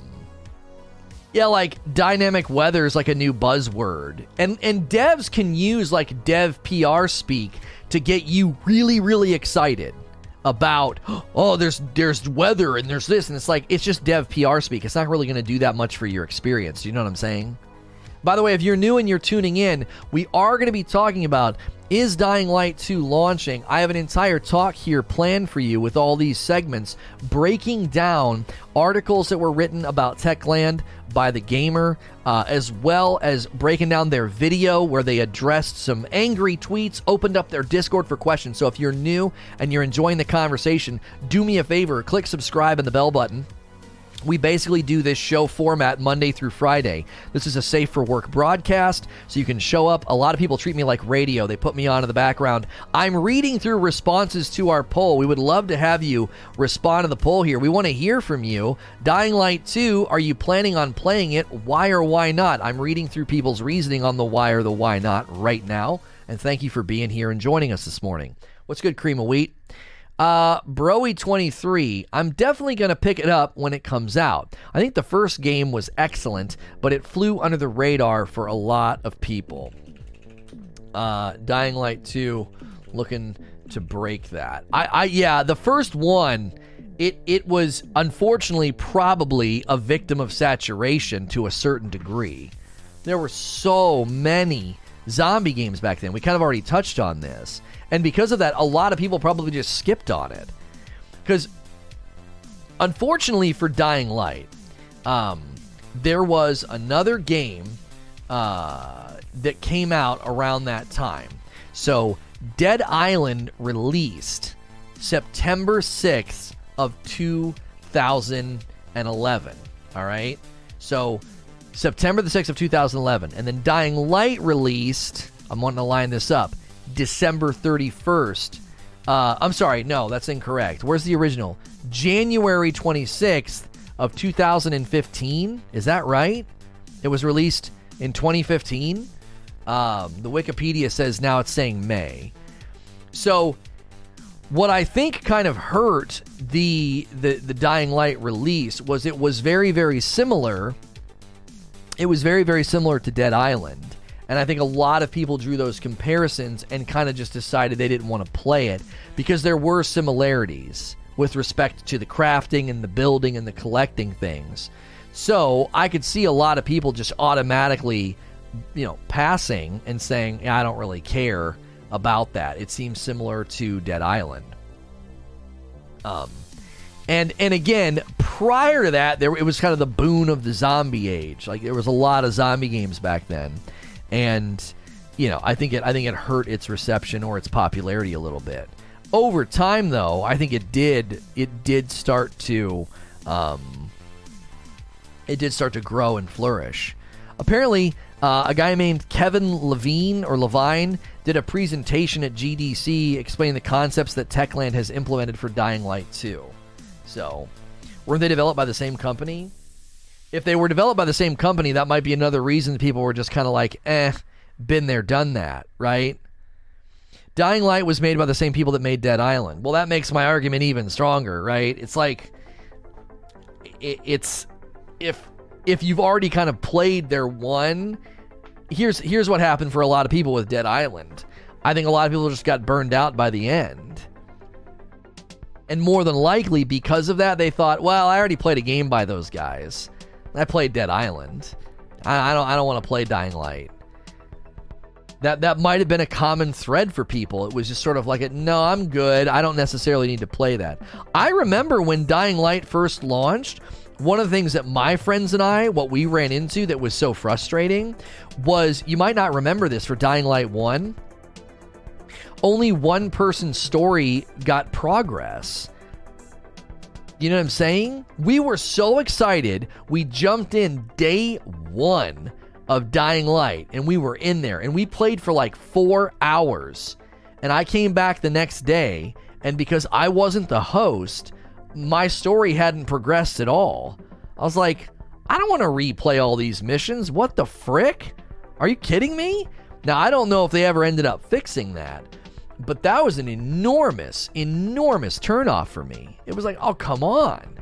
yeah, like dynamic weather is like a new buzzword, and and devs can use like dev PR speak to get you really really excited about oh there's there's weather and there's this and it's like it's just dev PR speak. It's not really going to do that much for your experience. You know what I'm saying? By the way, if you're new and you're tuning in, we are going to be talking about is Dying Light 2 launching? I have an entire talk here planned for you with all these segments breaking down articles that were written about Techland by the gamer, uh, as well as breaking down their video where they addressed some angry tweets, opened up their Discord for questions. So if you're new and you're enjoying the conversation, do me a favor, click subscribe and the bell button we basically do this show format Monday through Friday. This is a safe for work broadcast, so you can show up. A lot of people treat me like radio. They put me on in the background. I'm reading through responses to our poll. We would love to have you respond to the poll here. We want to hear from you. Dying Light 2, are you planning on playing it? Why or why not? I'm reading through people's reasoning on the why or the why not right now. And thank you for being here and joining us this morning. What's good, cream of wheat? Uh, Broy 23. I'm definitely going to pick it up when it comes out. I think the first game was excellent, but it flew under the radar for a lot of people. Uh, Dying Light 2 looking to break that. I, I yeah, the first one it it was unfortunately probably a victim of saturation to a certain degree. There were so many zombie games back then. We kind of already touched on this. And because of that, a lot of people probably just skipped on it. Because unfortunately for Dying Light, um, there was another game uh, that came out around that time. So Dead Island released September 6th of 2011. All right. So September the 6th of 2011. And then Dying Light released, I'm wanting to line this up, December 31st. Uh, I'm sorry, no, that's incorrect. Where's the original? January 26th of 2015. Is that right? It was released in 2015. Um, the Wikipedia says now it's saying May. So, what I think kind of hurt the the the Dying Light release was it was very very similar. It was very very similar to Dead Island. And I think a lot of people drew those comparisons and kind of just decided they didn't want to play it because there were similarities with respect to the crafting and the building and the collecting things. So I could see a lot of people just automatically, you know, passing and saying, I don't really care about that. It seems similar to Dead Island. Um, and and again, prior to that, there it was kind of the boon of the zombie age. Like there was a lot of zombie games back then and you know, I think it I think it hurt its reception or its popularity a little bit. Over time, though, I think it did it did start to um, it did start to grow and flourish. Apparently, uh, a guy named Kevin Levine or Levine did a presentation at GDC explaining the concepts that Techland has implemented for Dying Light 2. So, weren't they developed by the same company? if they were developed by the same company, that might be another reason people were just kind of like, eh, been there, done that, right? Dying Light was made by the same people that made Dead Island. Well, that makes my argument even stronger, right? It's like, it, it's if if you've already kind of played their one, here's here's what happened for a lot of people with Dead Island. I think a lot of people just got burned out by the end. And more than likely, because of that, they thought, well, I already played a game by those guys. I played Dead Island. I, I don't. I don't want to play Dying Light. That that might have been a common thread for people. It was just sort of like, no, I'm good. I don't necessarily need to play that. I remember when Dying Light first launched. One of the things that my friends and I, what we ran into that was so frustrating, was you might not remember this for Dying Light One only one person's story got progress. You know what I'm saying? We were so excited. We jumped in day one of Dying Light and we were in there and we played for like four hours. And I came back the next day, and because I wasn't the host, my story hadn't progressed at all. I was like, I don't want to replay all these missions. What the frick? Are you kidding me? Now, I don't know if they ever ended up fixing that, but that was an enormous, enormous turnoff for me. It was like, oh, come on.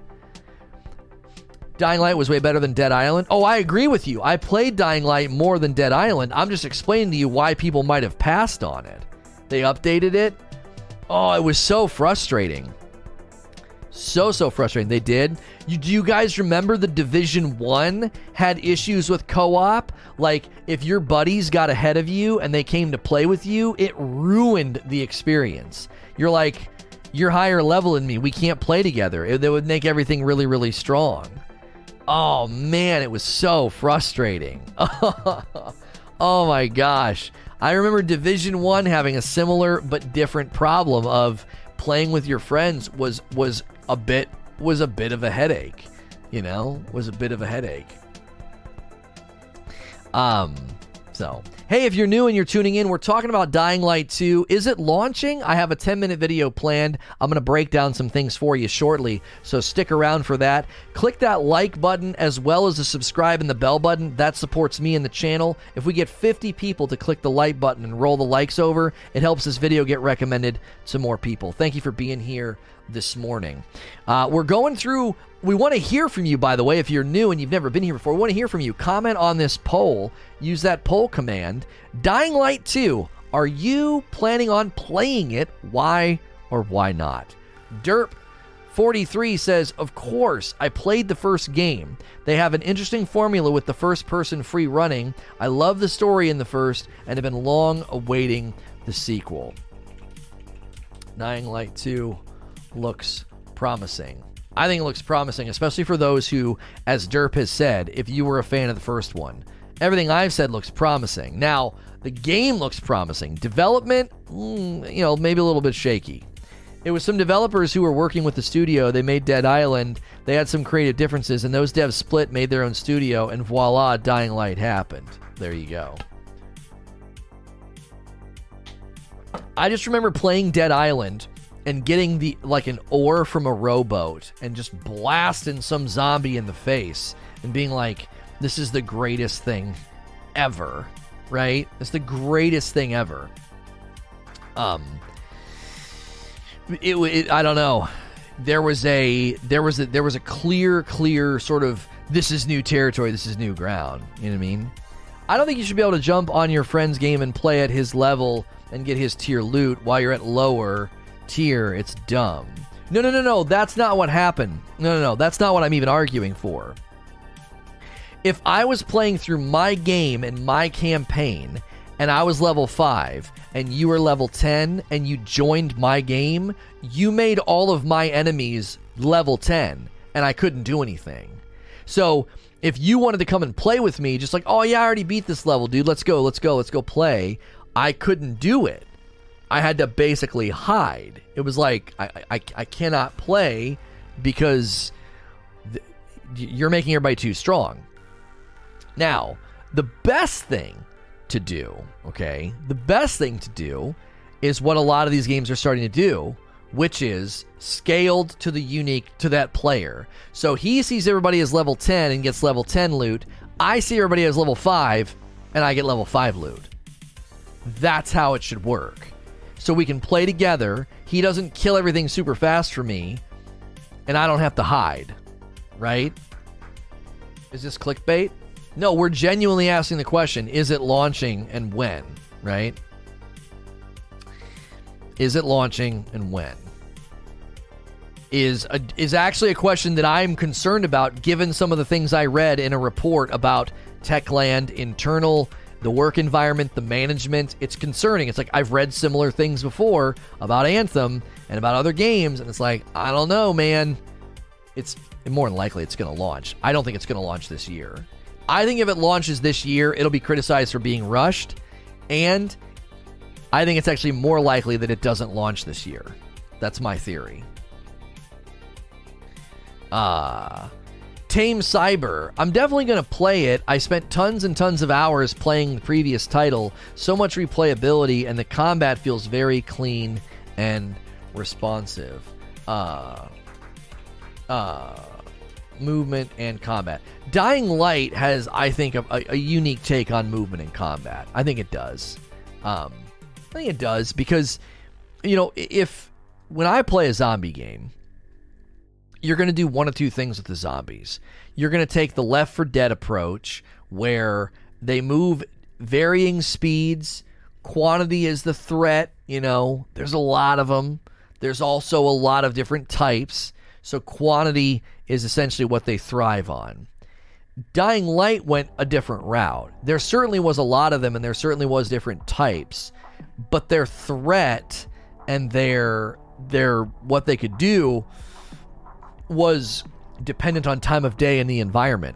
Dying Light was way better than Dead Island. Oh, I agree with you. I played Dying Light more than Dead Island. I'm just explaining to you why people might have passed on it. They updated it. Oh, it was so frustrating. So so frustrating. They did. You, do you guys remember the Division One had issues with co-op? Like if your buddies got ahead of you and they came to play with you, it ruined the experience. You're like, you're higher level than me. We can't play together. It, would make everything really really strong. Oh man, it was so frustrating. <laughs> oh my gosh. I remember Division 1 having a similar but different problem of playing with your friends was was a bit was a bit of a headache. You know, was a bit of a headache. Um, so hey, if you're new and you're tuning in, we're talking about Dying Light 2. Is it launching? I have a 10 minute video planned. I'm going to break down some things for you shortly, so stick around for that. Click that like button as well as the subscribe and the bell button. That supports me and the channel. If we get 50 people to click the like button and roll the likes over, it helps this video get recommended to more people. Thank you for being here this morning. Uh, we're going through. We want to hear from you, by the way, if you're new and you've never been here before. We want to hear from you. Comment on this poll. Use that poll command. Dying Light 2. Are you planning on playing it? Why or why not? Derp 43 says, Of course, I played the first game. They have an interesting formula with the first person free running. I love the story in the first and have been long awaiting the sequel. Dying Light 2 looks promising. I think it looks promising, especially for those who, as Derp has said, if you were a fan of the first one, everything I've said looks promising. Now, the game looks promising. Development, mm, you know, maybe a little bit shaky. It was some developers who were working with the studio. They made Dead Island. They had some creative differences, and those devs split, made their own studio, and voila, Dying Light happened. There you go. I just remember playing Dead Island and getting the like an oar from a rowboat and just blasting some zombie in the face and being like, "This is the greatest thing ever." Right? It's the greatest thing ever. Um, it, it I don't know. There was a there was a there was a clear clear sort of this is new territory. This is new ground. You know what I mean? I don't think you should be able to jump on your friend's game and play at his level and get his tier loot while you're at lower tier. It's dumb. No, no, no, no. That's not what happened. No, no, no. That's not what I'm even arguing for. If I was playing through my game and my campaign and I was level 5 and you were level 10 and you joined my game, you made all of my enemies level 10 and I couldn't do anything. So, if you wanted to come and play with me, just like, oh yeah, I already beat this level, dude, let's go, let's go, let's go play, I couldn't do it. I had to basically hide. It was like I I, I cannot play because th- you're making everybody too strong. Now, the best thing to do, okay, the best thing to do is what a lot of these games are starting to do, which is scaled to the unique to that player. So he sees everybody as level 10 and gets level 10 loot. I see everybody as level 5 and I get level 5 loot. That's how it should work so we can play together. He doesn't kill everything super fast for me, and I don't have to hide. Right? Is this clickbait? No, we're genuinely asking the question is it launching and when? Right? Is it launching and when? is a, is actually a question that I'm concerned about, given some of the things I read in a report about Techland internal, the work environment, the management. It's concerning. It's like I've read similar things before about Anthem and about other games, and it's like I don't know, man. It's more than likely it's going to launch. I don't think it's going to launch this year. I think if it launches this year, it'll be criticized for being rushed, and I think it's actually more likely that it doesn't launch this year. That's my theory. Uh Tame Cyber. I'm definitely going to play it. I spent tons and tons of hours playing the previous title. So much replayability, and the combat feels very clean and responsive. Uh, uh, movement and combat. Dying Light has, I think, a, a, unique take on movement and combat. I think it does. Um, I think it does because, you know, if when I play a zombie game, you're going to do one of two things with the zombies. You're going to take the Left 4 Dead approach where they move varying speeds, quantity is the threat, you know, there's a lot of them. There's also a lot of different types. So quantity is essentially what they thrive on. Dying Light went a different route. There certainly was a lot of them and there certainly was different types, but their threat and their their what they could do was dependent on time of day and the environment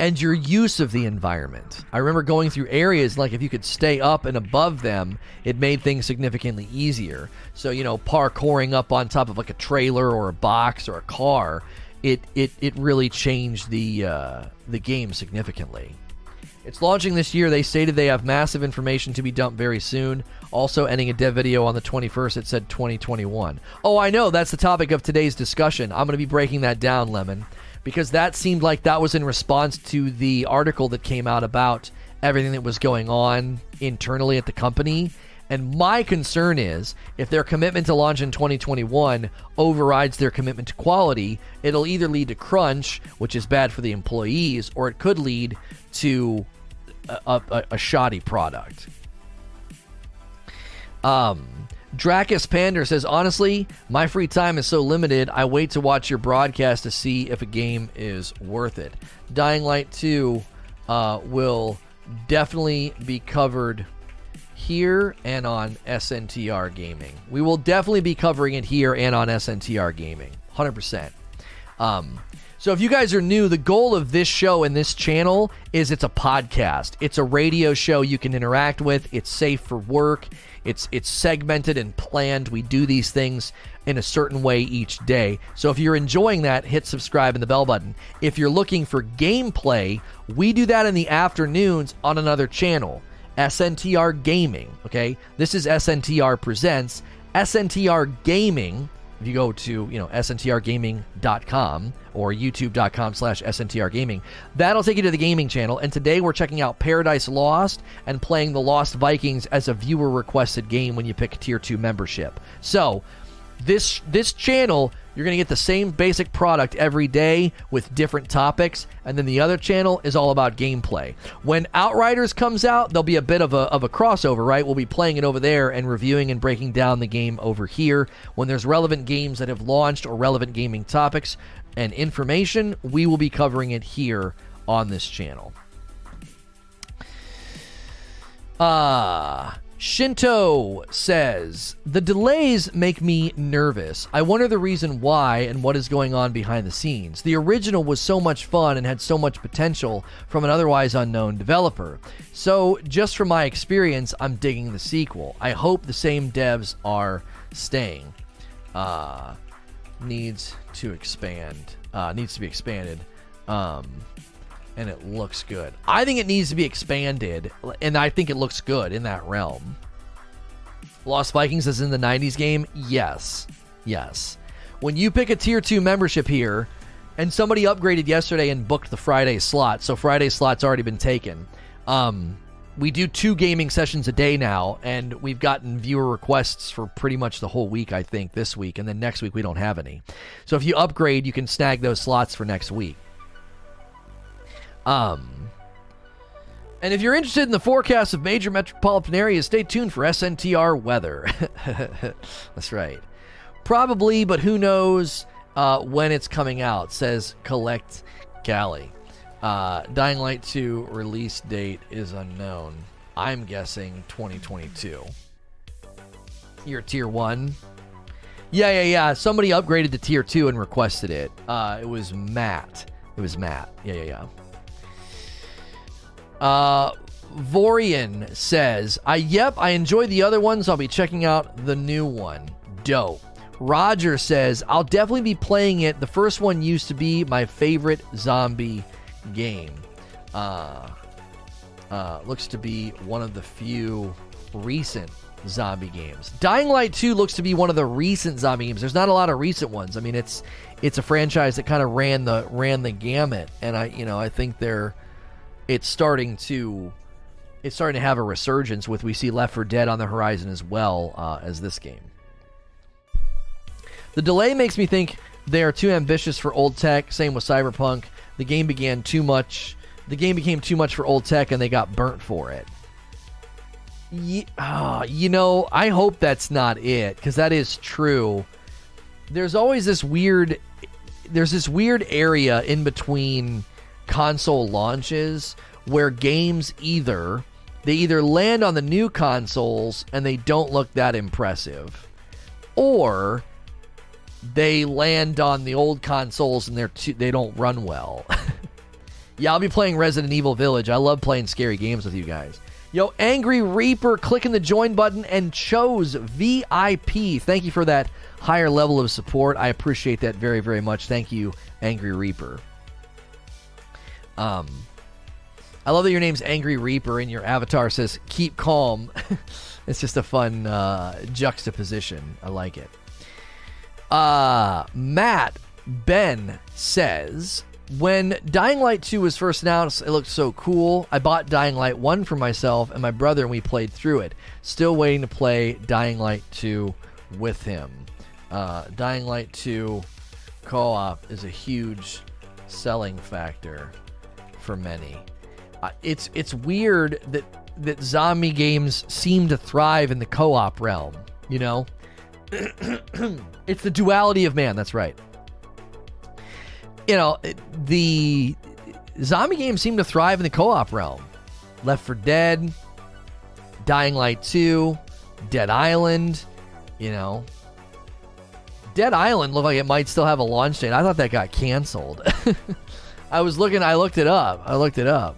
and your use of the environment. I remember going through areas like if you could stay up and above them, it made things significantly easier. So, you know, parkouring up on top of like a trailer or a box or a car, it it, it really changed the uh, the game significantly. It's launching this year. They stated they have massive information to be dumped very soon. Also, ending a dev video on the 21st, it said 2021. Oh, I know. That's the topic of today's discussion. I'm going to be breaking that down, Lemon, because that seemed like that was in response to the article that came out about everything that was going on internally at the company. And my concern is if their commitment to launch in 2021 overrides their commitment to quality, it'll either lead to crunch, which is bad for the employees, or it could lead to a, a, a shoddy product. Um, Dracus Pander says, honestly, my free time is so limited, I wait to watch your broadcast to see if a game is worth it. Dying Light 2 uh, will definitely be covered here and on SNTR Gaming. We will definitely be covering it here and on SNTR Gaming. 100%. Um, so if you guys are new, the goal of this show and this channel is it's a podcast. It's a radio show you can interact with. It's safe for work. It's it's segmented and planned. We do these things in a certain way each day. So if you're enjoying that, hit subscribe and the bell button. If you're looking for gameplay, we do that in the afternoons on another channel, SNTR Gaming, okay? This is SNTR presents SNTR Gaming if you go to you know sntrgaming.com or youtube.com slash sntrgaming that'll take you to the gaming channel. And today we're checking out paradise lost and playing the lost vikings as a viewer requested game when you pick tier 2 membership. So this this channel you're going to get the same basic product every day with different topics and then the other channel is all about gameplay. When outriders comes out there'll be a bit of a, of a crossover right? We'll be playing it over there and reviewing and breaking down the game over here. When there's relevant games that have launched or relevant gaming topics and information we will be covering it here on this channel. Ah uh, Shinto says, The delays make me nervous. I wonder the reason why and what is going on behind the scenes. The original was so much fun and had so much potential from an otherwise unknown developer. So, just from my experience, I'm digging the sequel. I hope the same devs are staying. Uh, needs to expand. Uh, needs to be expanded. Um, and it looks good. I think it needs to be expanded, and I think it looks good in that realm. Lost Vikings is in the 90s game? Yes. Yes. When you pick a tier 2 membership here, and somebody upgraded yesterday and booked the Friday slot, so Friday slot's already been taken. Um, we do two gaming sessions a day now, and we've gotten viewer requests for pretty much the whole week, I think, this week, and then next week we don't have any. So if you upgrade, you can snag those slots for next week. Um, and if you're interested in the forecast of major metropolitan areas, stay tuned for SNTR weather. <laughs> That's right. Probably, but who knows uh, when it's coming out, says Collect Galley. Uh, Dying Light 2 release date is unknown. I'm guessing 2022. You're tier 1. Yeah, yeah, yeah. Somebody upgraded to tier 2 and requested it. Uh, it was Matt. It was Matt. Yeah, yeah, yeah. Uh, Vorian says, I yep, I enjoyed the other ones. I'll be checking out the new one. Dope. Roger says, I'll definitely be playing it. The first one used to be my favorite zombie game. Uh, uh, looks to be one of the few recent zombie games. Dying Light 2 looks to be one of the recent zombie games. There's not a lot of recent ones. I mean, it's it's a franchise that kind of ran the ran the gamut, and I you know I think they're it's starting to it's starting to have a resurgence with we see Left 4 Dead on the horizon as well uh, as this game. The delay makes me think they are too ambitious for old tech. Same with Cyberpunk. The game began too much. The game became too much for old tech, and they got burnt for it. Uh, you know, I hope that's not it because that is true. There's always this weird. There's this weird area in between console launches where games either they either land on the new consoles and they don't look that impressive, or they land on the old consoles and they're too, they don't run well. <laughs> yeah, I'll be playing Resident Evil Village. I love playing scary games with you guys. Yo, Angry Reaper clicking the join button and chose VIP. Thank you for that higher level of support. I appreciate that very, very much. Thank you, Angry Reaper. Um, I love that your name's Angry Reaper and your avatar says "Keep calm." <laughs> it's just a fun uh, juxtaposition. I like it. Uh, Matt Ben says, when Dying Light 2 was first announced, it looked so cool. I bought Dying Light 1 for myself and my brother, and we played through it. Still waiting to play Dying Light 2 with him. Uh, Dying Light 2 co op is a huge selling factor for many. Uh, it's it's weird that that zombie games seem to thrive in the co-op realm. You know, <clears throat> it's the duality of man. That's right. You know, the zombie games seem to thrive in the co-op realm. Left 4 Dead, Dying Light 2, Dead Island, you know. Dead Island looked like it might still have a launch date. I thought that got canceled. <laughs> I was looking I looked it up. I looked it up.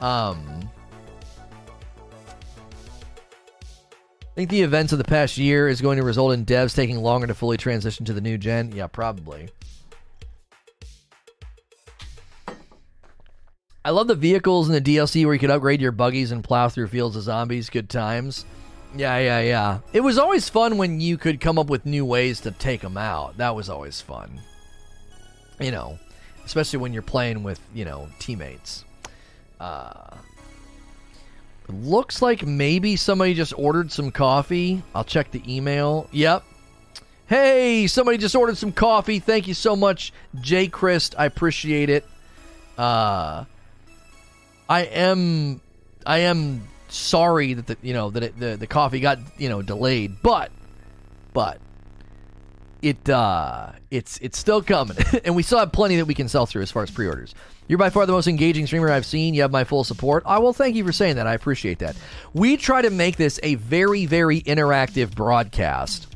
Um I think the events of the past year is going to result in devs taking longer to fully transition to the new gen. Yeah, probably. I love the vehicles in the DLC where you could upgrade your buggies and plow through fields of zombies. Good times. Yeah, yeah, yeah. It was always fun when you could come up with new ways to take them out. That was always fun. You know, especially when you're playing with, you know, teammates. Uh, Looks like maybe somebody just ordered some coffee. I'll check the email. Yep. Hey, somebody just ordered some coffee. Thank you so much, Jay Christ. I appreciate it. Uh, I am, I am sorry that the you know that it, the the coffee got you know delayed, but, but it uh it's it's still coming. <laughs> And we still have plenty that we can sell through as far as pre-orders. You're by far the most engaging streamer i've seen. You have my full support. I will thank you for saying that. I appreciate that. We try to make this a very very interactive broadcast.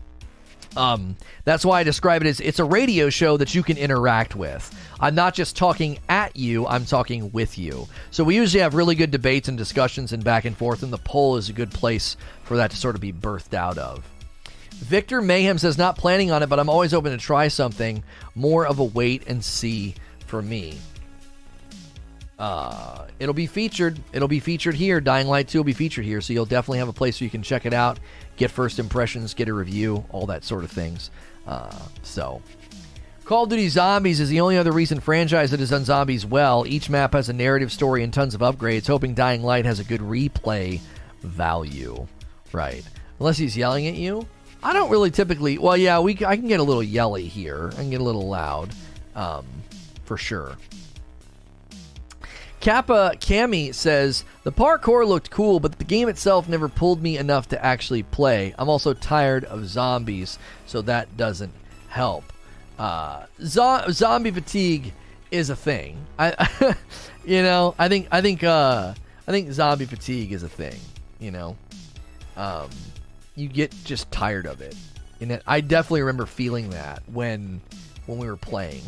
Um, that's why I describe it as it's a radio show that you can interact with. I'm not just talking at you, I'm talking with you. So we usually have really good debates and discussions and back and forth, and the poll is a good place for that to sort of be birthed out of. Victor Mayhem says, not planning on it, but I'm always open to try something. More of a wait and see for me. Uh, it'll be featured. It'll be featured here. Dying Light 2 will be featured here, so you'll definitely have a place where you can check it out, get first impressions, get a review, all that sort of things. Uh, so, Call of Duty Zombies is the only other recent franchise that has done zombies well. Each map has a narrative story and tons of upgrades, hoping Dying Light has a good replay value. Right. Unless he's yelling at you. I don't really typically. Well, yeah, we I can get a little yelly here. I can get a little loud, um, for sure. Kappa Cami says the parkour looked cool, but the game itself never pulled me enough to actually play. I'm also tired of zombies, so that doesn't help. Uh, zo- zombie fatigue is a thing. I, <laughs> you know, I think I think uh, I think zombie fatigue is a thing. You know, um, you get just tired of it, and it, I definitely remember feeling that when when we were playing.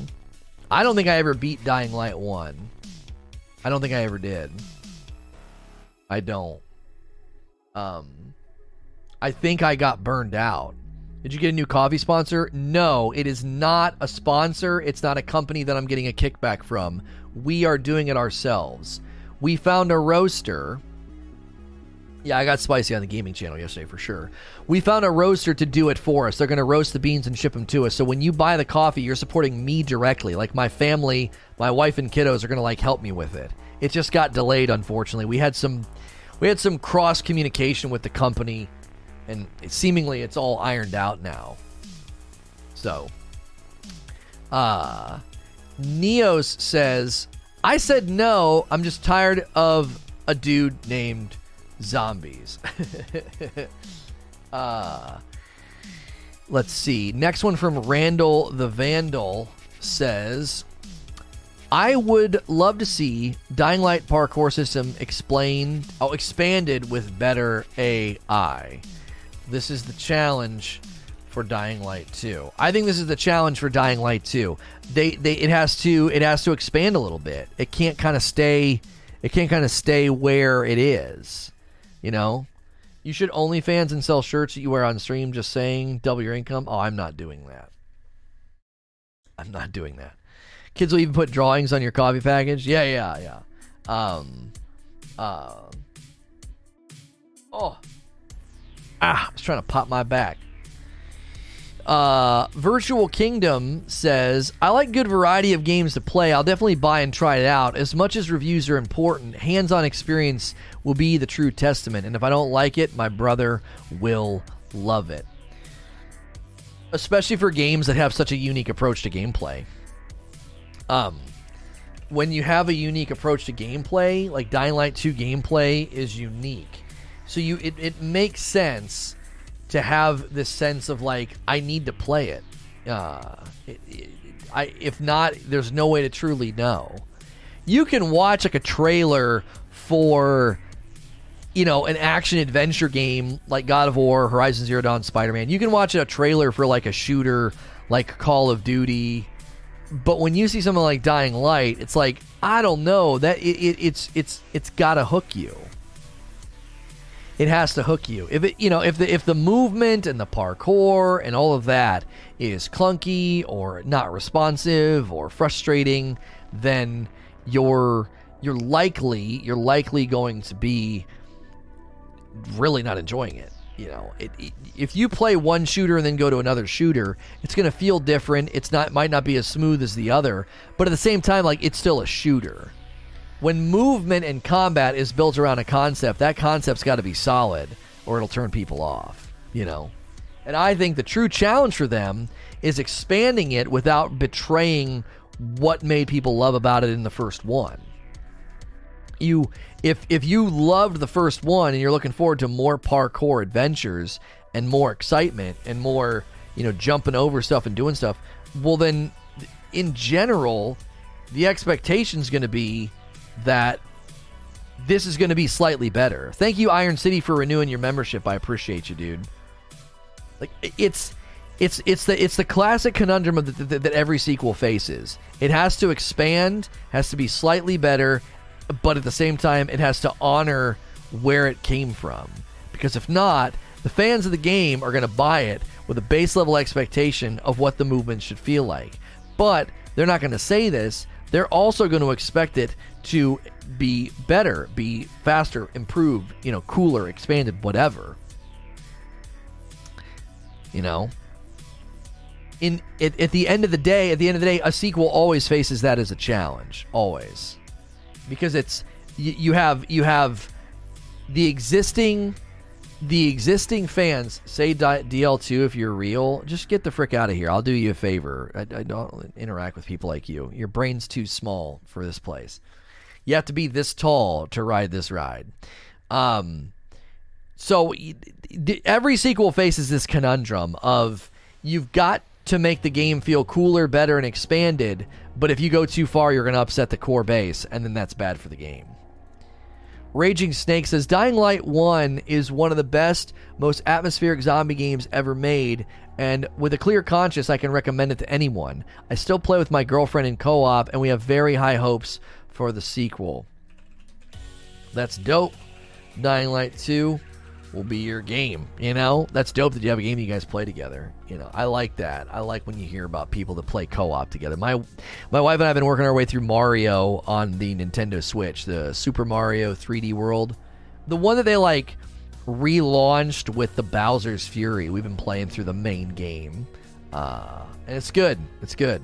I don't think I ever beat Dying Light one. I don't think I ever did. I don't. Um, I think I got burned out. Did you get a new coffee sponsor? No, it is not a sponsor. It's not a company that I'm getting a kickback from. We are doing it ourselves. We found a roaster. Yeah, I got spicy on the gaming channel yesterday for sure. We found a roaster to do it for us. They're going to roast the beans and ship them to us. So when you buy the coffee, you're supporting me directly. Like my family, my wife and kiddos are going to like help me with it. It just got delayed unfortunately. We had some we had some cross communication with the company and it, seemingly it's all ironed out now. So, uh, Neos says, I said no. I'm just tired of a dude named Zombies. <laughs> uh, let's see. Next one from Randall the Vandal says, I would love to see Dying Light parkour system explained, oh, expanded with better AI. This is the challenge for Dying Light 2. I think this is the challenge for Dying Light 2. They they it has to it has to expand a little bit. It can't kind of stay it can't kind of stay where it is. You know? You should OnlyFans and sell shirts that you wear on stream just saying double your income. Oh, I'm not doing that. I'm not doing that. Kids will even put drawings on your coffee package. Yeah, yeah, yeah. Um uh, Oh, Ah, I was trying to pop my back. Uh, Virtual Kingdom says, I like good variety of games to play. I'll definitely buy and try it out. As much as reviews are important, hands on experience will be the true testament. And if I don't like it, my brother will love it. Especially for games that have such a unique approach to gameplay. Um, when you have a unique approach to gameplay, like Dying Light 2 gameplay is unique so you it, it makes sense to have this sense of like I need to play it. Uh, it, it, I if not, there's no way to truly know. You can watch like a trailer for you know an action adventure game like God of War, Horizon Zero Dawn, Spider Man. You can watch a trailer for like a shooter like Call of Duty. But when you see something like Dying Light, it's like I don't know that it, it it's it's it's got to hook you it has to hook you. If it, you know, if the if the movement and the parkour and all of that is clunky or not responsive or frustrating, then you're you're likely you're likely going to be really not enjoying it. You know, it, it, if you play one shooter and then go to another shooter, it's going to feel different. It's not might not be as smooth as the other, but at the same time, like it's still a shooter when movement and combat is built around a concept, that concept's got to be solid or it'll turn people off, you know. And I think the true challenge for them is expanding it without betraying what made people love about it in the first one. You if if you loved the first one and you're looking forward to more parkour adventures and more excitement and more, you know, jumping over stuff and doing stuff, well then in general, the expectation is going to be that this is going to be slightly better. Thank you, Iron City, for renewing your membership. I appreciate you, dude. Like it's it's it's the it's the classic conundrum the, the, that every sequel faces. It has to expand, has to be slightly better, but at the same time, it has to honor where it came from. Because if not, the fans of the game are going to buy it with a base level expectation of what the movement should feel like. But they're not going to say this. They're also going to expect it to be better, be faster, improved, you know, cooler, expanded, whatever. You know, in at, at, the end of the day, at the end of the day, a sequel always faces that as a challenge, always, because it's you, you have you have the existing the existing fans say DL2 if you're real, just get the frick out of here. I'll do you a favor. I, I don't interact with people like you. Your brain's too small for this place You have to be this tall to ride this ride. Um, so every sequel faces this conundrum of you've got to make the game feel cooler, better, and expanded, but if you go too far, you're going to upset the core base, and then that's bad for the game. Raging Snake says Dying Light 1 is one of the best, most atmospheric zombie games ever made, and with a clear conscience, I can recommend it to anyone. I still play with my girlfriend in co op, and we have very high hopes for the sequel. That's dope. Dying Light 2 will be your game. You know, that's dope that you have a game that you guys play together. You know, I like that. I like when you hear about people that play co-op together. My my wife and I have been working our way through Mario on the Nintendo Switch, the Super Mario 3D World, the one that they like relaunched with the Bowser's Fury. We've been playing through the main game, uh, and it's good. It's good.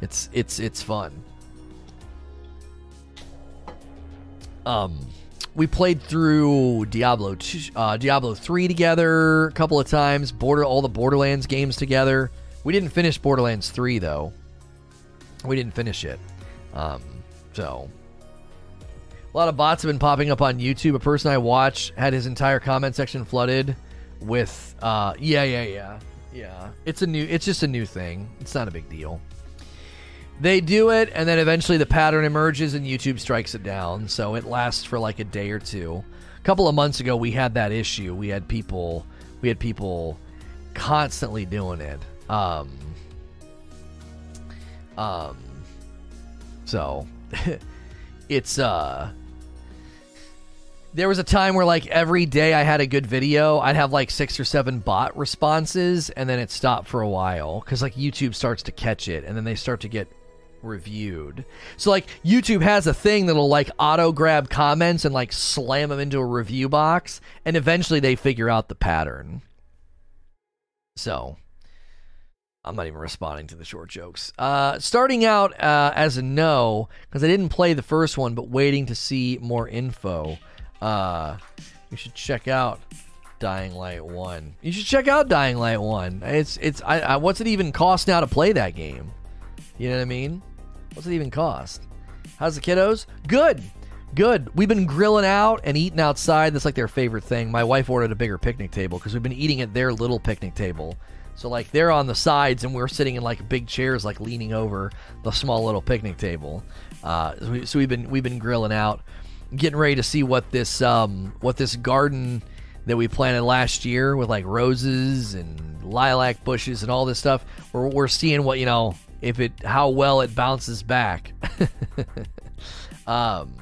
It's it's it's fun. Um we played through Diablo 2, uh, Diablo 3 together a couple of times, border all the Borderlands games together. We didn't finish Borderlands 3 though. We didn't finish it. Um, so a lot of bots have been popping up on YouTube. A person I watch had his entire comment section flooded with uh, yeah, yeah, yeah. Yeah. It's a new it's just a new thing. It's not a big deal they do it and then eventually the pattern emerges and YouTube strikes it down. So it lasts for like a day or two. A couple of months ago we had that issue. We had people we had people constantly doing it. Um um so <laughs> it's uh there was a time where like every day I had a good video, I'd have like six or seven bot responses, and then it stopped for a while because like YouTube starts to catch it, and then they start to get reviewed. So like YouTube has a thing that'll like auto grab comments and like slam them into a review box and eventually they figure out the pattern. So I'm not even responding to the short jokes. Uh, starting out uh, as a no because I didn't play the first one, but waiting to see more info. Uh, you should check out Dying Light One. You should check out Dying Light One. It's it's I, I, what's it even cost now to play that game? You know what I mean? What's it even cost? How's the kiddos? Good. Good. We've been grilling out and eating outside. That's like their favorite thing. My wife ordered a bigger picnic table because we've been eating at their little picnic table. So like they're on the sides and we're sitting in like big chairs, like leaning over the small little picnic table. Uh, so, we, so we've been we've been grilling out, getting ready to see what this um, what this garden that we planted last year with like roses and lilac bushes and all this stuff. We're we're seeing what you know if it how well it bounces back. <laughs> um,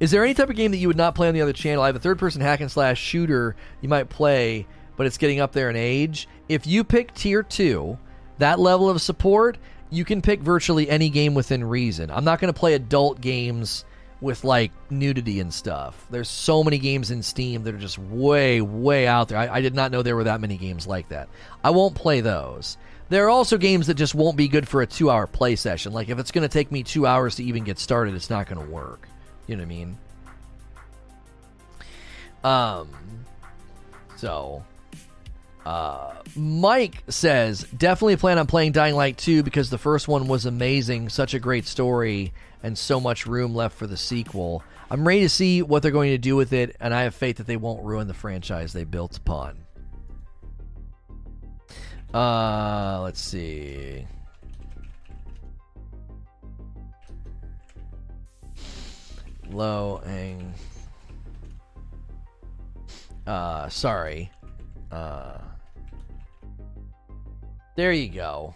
is there any type of game that you would not play on the other channel? I have a third person hack and slash shooter you might play, but it's getting up there in age. If you pick tier two, that level of support, you can pick virtually any game within reason. I'm not going to play adult games with like nudity and stuff. There's so many games in Steam that are just way, way out there. I, I did not know there were that many games like that. I won't play those. There are also games that just won't be good for a two hour play session. Like if it's going to take me two hours to even get started, it's not going to work. You know what I mean? Um, so, uh, Mike says definitely plan on playing Dying Light 2 because the first one was amazing, such a great story, and so much room left for the sequel. I'm ready to see what they're going to do with it, and I have faith that they won't ruin the franchise they built upon. Uh, let's see. Low hang. Uh, sorry. Uh, there you go.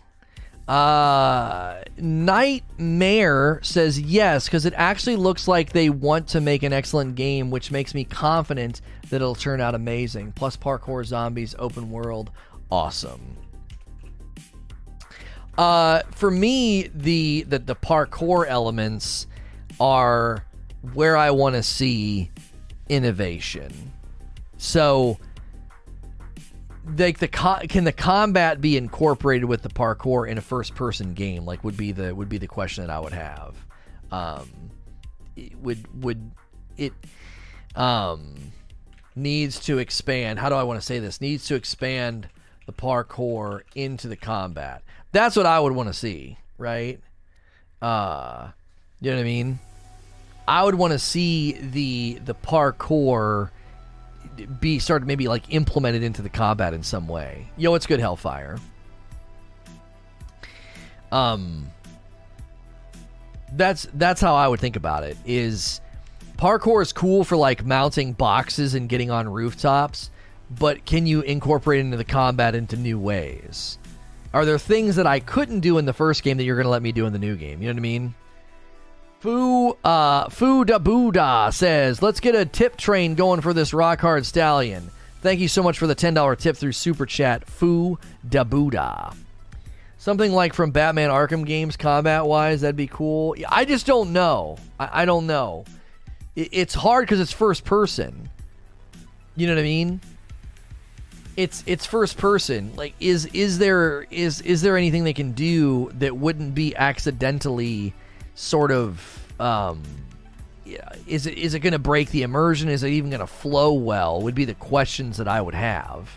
Uh, Nightmare says yes because it actually looks like they want to make an excellent game, which makes me confident that it'll turn out amazing. Plus, parkour zombies, open world, awesome. Uh, for me, the, the the parkour elements are where I want to see innovation. So, like the co- can the combat be incorporated with the parkour in a first person game? Like would be the would be the question that I would have. Um, would would it um needs to expand? How do I want to say this? Needs to expand the parkour into the combat. That's what I would want to see, right? Uh, you know what I mean? I would want to see the the parkour be started maybe like implemented into the combat in some way. Yo, it's good Hellfire. Um that's that's how I would think about it is parkour is cool for like mounting boxes and getting on rooftops, but can you incorporate into the combat into new ways? Are there things that I couldn't do in the first game that you're going to let me do in the new game? You know what I mean? Fu uh Fu da Buddha says, "Let's get a tip train going for this rock hard stallion." Thank you so much for the ten dollar tip through super chat, Fu da Buddha. Something like from Batman Arkham games, combat wise, that'd be cool. I just don't know. I, I don't know. It, it's hard because it's first person. You know what I mean? It's it's first person. Like, is is there is is there anything they can do that wouldn't be accidentally sort of um, yeah, is it is it going to break the immersion? Is it even going to flow well? Would be the questions that I would have.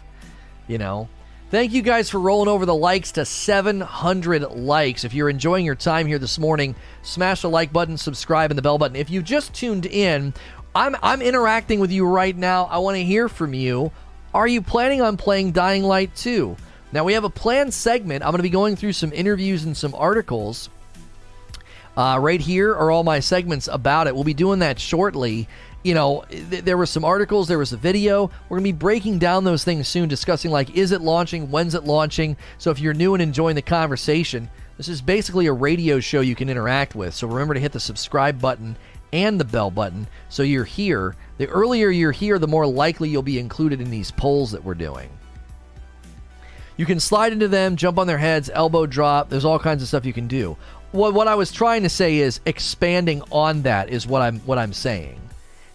You know. Thank you guys for rolling over the likes to 700 likes. If you're enjoying your time here this morning, smash the like button, subscribe, and the bell button. If you just tuned in, I'm I'm interacting with you right now. I want to hear from you. Are you planning on playing Dying Light 2? Now we have a planned segment. I'm going to be going through some interviews and some articles. Uh, right here are all my segments about it. We'll be doing that shortly you know, th- there were some articles, there was a video. We're going to be breaking down those things soon, discussing like, is it launching? When's it launching? So if you're new and enjoying the conversation, this is basically a radio show you can interact with. So remember to hit the subscribe button and the bell button so you're here. The earlier you're here, the more likely you'll be included in these polls that we're doing. You can slide into them, jump on their heads, elbow drop. There's all kinds of stuff you can do. What, what I was trying to say is expanding on that is what I'm what I'm saying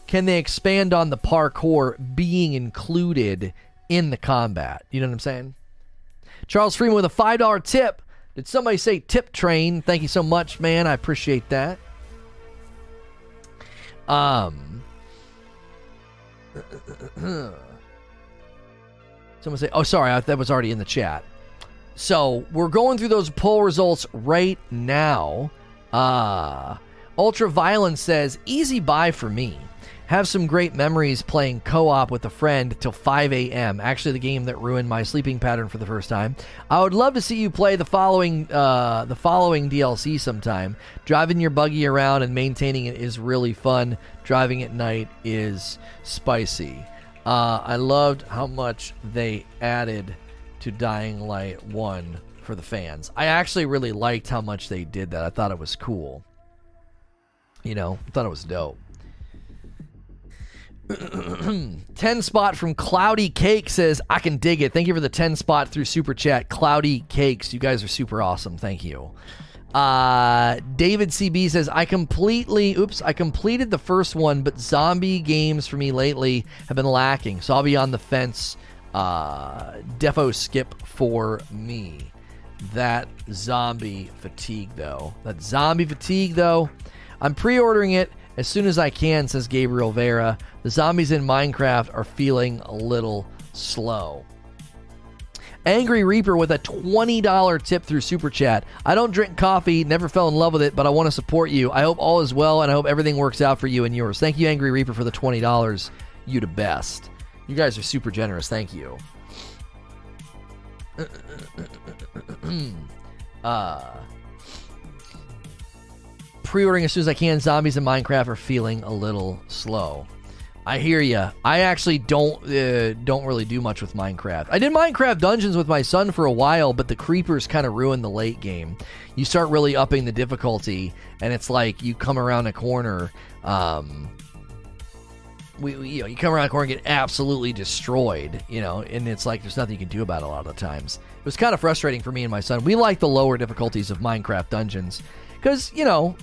can they expand on the parkour being included in the combat? You know what I'm saying? Charles Freeman with a $5 tip. Did somebody say tip train? Thank you so much, man. I appreciate that. Um, someone say, oh, sorry, I, that was already in the chat. So we're going through those poll results right now. Uh, Ultra Violence says, easy buy for me. Have some great memories playing co op with a friend till 5 a.m. Actually, the game that ruined my sleeping pattern for the first time. I would love to see you play the following uh, the following DLC sometime. Driving your buggy around and maintaining it is really fun. Driving at night is spicy. Uh, I loved how much they added to Dying Light 1 for the fans. I actually really liked how much they did that. I thought it was cool. You know, I thought it was dope. <clears throat> 10 spot from Cloudy Cake says, I can dig it. Thank you for the 10 spot through Super Chat. Cloudy Cakes, you guys are super awesome. Thank you. Uh, David CB says, I completely, oops, I completed the first one, but zombie games for me lately have been lacking. So I'll be on the fence. Uh, defo skip for me. That zombie fatigue, though. That zombie fatigue, though. I'm pre ordering it as soon as I can, says Gabriel Vera. The zombies in Minecraft are feeling a little slow. Angry Reaper with a $20 tip through Super Chat. I don't drink coffee, never fell in love with it, but I want to support you. I hope all is well, and I hope everything works out for you and yours. Thank you, Angry Reaper, for the $20. You the best. You guys are super generous. Thank you. <clears throat> uh, pre-ordering as soon as I can. Zombies in Minecraft are feeling a little slow. I hear you. I actually don't uh, don't really do much with Minecraft. I did Minecraft Dungeons with my son for a while, but the creepers kind of ruin the late game. You start really upping the difficulty, and it's like you come around a corner. Um, we, we, you know, you come around a corner and get absolutely destroyed, you know, and it's like there's nothing you can do about it a lot of the times. It was kind of frustrating for me and my son. We like the lower difficulties of Minecraft Dungeons because you know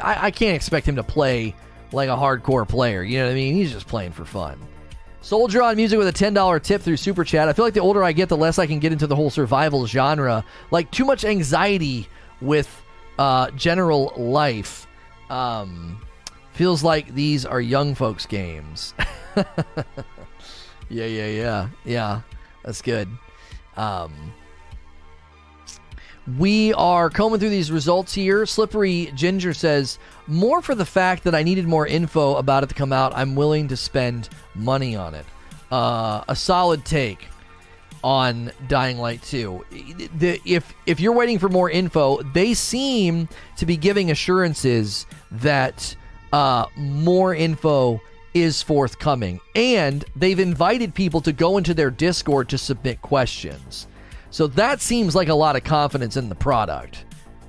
I, I can't expect him to play like a hardcore player. You know what I mean? He's just playing for fun. Soldier on music with a $10 tip through Super Chat. I feel like the older I get, the less I can get into the whole survival genre. Like, too much anxiety with uh, general life. Um, feels like these are young folks' games. <laughs> yeah, yeah, yeah. Yeah, that's good. Um, We are combing through these results here. Slippery Ginger says, more for the fact that I needed more info about it to come out. I'm willing to spend money on it. Uh, a solid take on Dying Light 2. The, if if you're waiting for more info, they seem to be giving assurances that uh, more info is forthcoming, and they've invited people to go into their Discord to submit questions. So that seems like a lot of confidence in the product.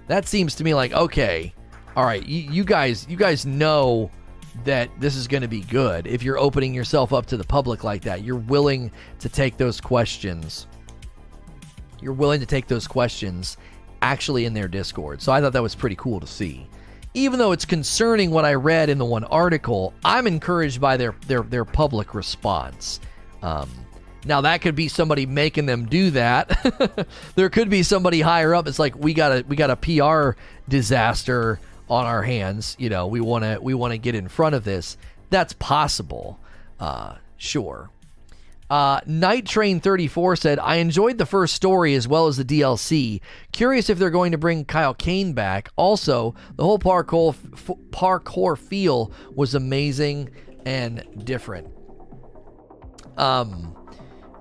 That seems to me like okay, all right, you, you guys, you guys know that this is going to be good. If you're opening yourself up to the public like that, you're willing to take those questions. You're willing to take those questions actually in their Discord. So I thought that was pretty cool to see. Even though it's concerning what I read in the one article, I'm encouraged by their their their public response. Um, now that could be somebody making them do that. <laughs> there could be somebody higher up. It's like we got a we got a PR disaster on our hands. You know, we want to we want to get in front of this. That's possible. Uh, sure. Uh, Night Train 34 said, I enjoyed the first story as well as the DLC. Curious if they're going to bring Kyle Crane back. Also, the whole parkour, f- parkour feel was amazing and different. Um,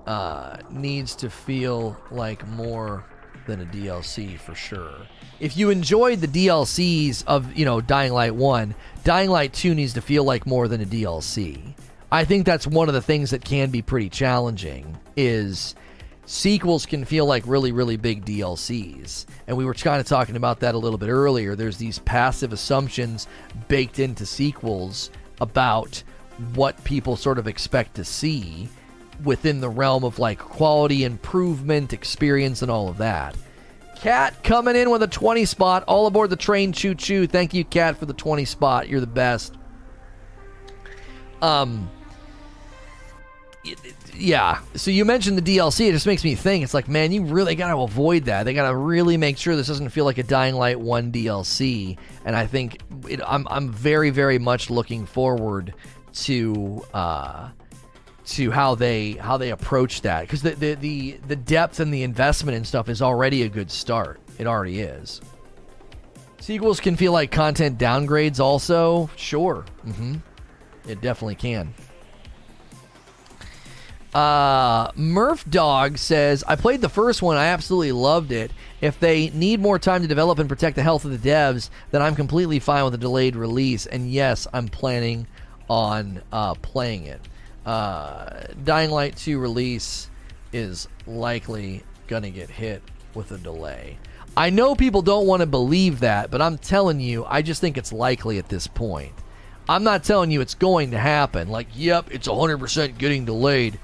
uh, needs to feel like more than a DLC for sure if you enjoyed the DLCs of, you know, Dying Light 1, Dying Light 2 needs to feel like more than a DLC. I think that's one of the things that can be pretty challenging is sequels can feel like really really big DLCs. And we were kind of talking about that a little bit earlier. There's these passive assumptions baked into sequels about what people sort of expect to see within the realm of like quality improvement, experience and all of that. Cat coming in with a 20 spot. All aboard the train, choo choo. Thank you, Cat, for the 20 spot. You're the best. Um, yeah. So you mentioned the DLC. It just makes me think. It's like, man, you really got to avoid that. They got to really make sure this doesn't feel like a Dying Light 1 DLC. And I think it, I'm, I'm very, very much looking forward to. Uh, to how they how they approach that because the, the the the depth and the investment and stuff is already a good start. It already is. Sequels can feel like content downgrades, also. Sure, mm-hmm. it definitely can. Uh, Murph Dog says, I played the first one. I absolutely loved it. If they need more time to develop and protect the health of the devs, then I'm completely fine with a delayed release. And yes, I'm planning on uh, playing it uh, Dying Light 2 release is likely going to get hit with a delay. I know people don't want to believe that, but I'm telling you, I just think it's likely at this point. I'm not telling you it's going to happen. Like, yep, it's 100% getting delayed.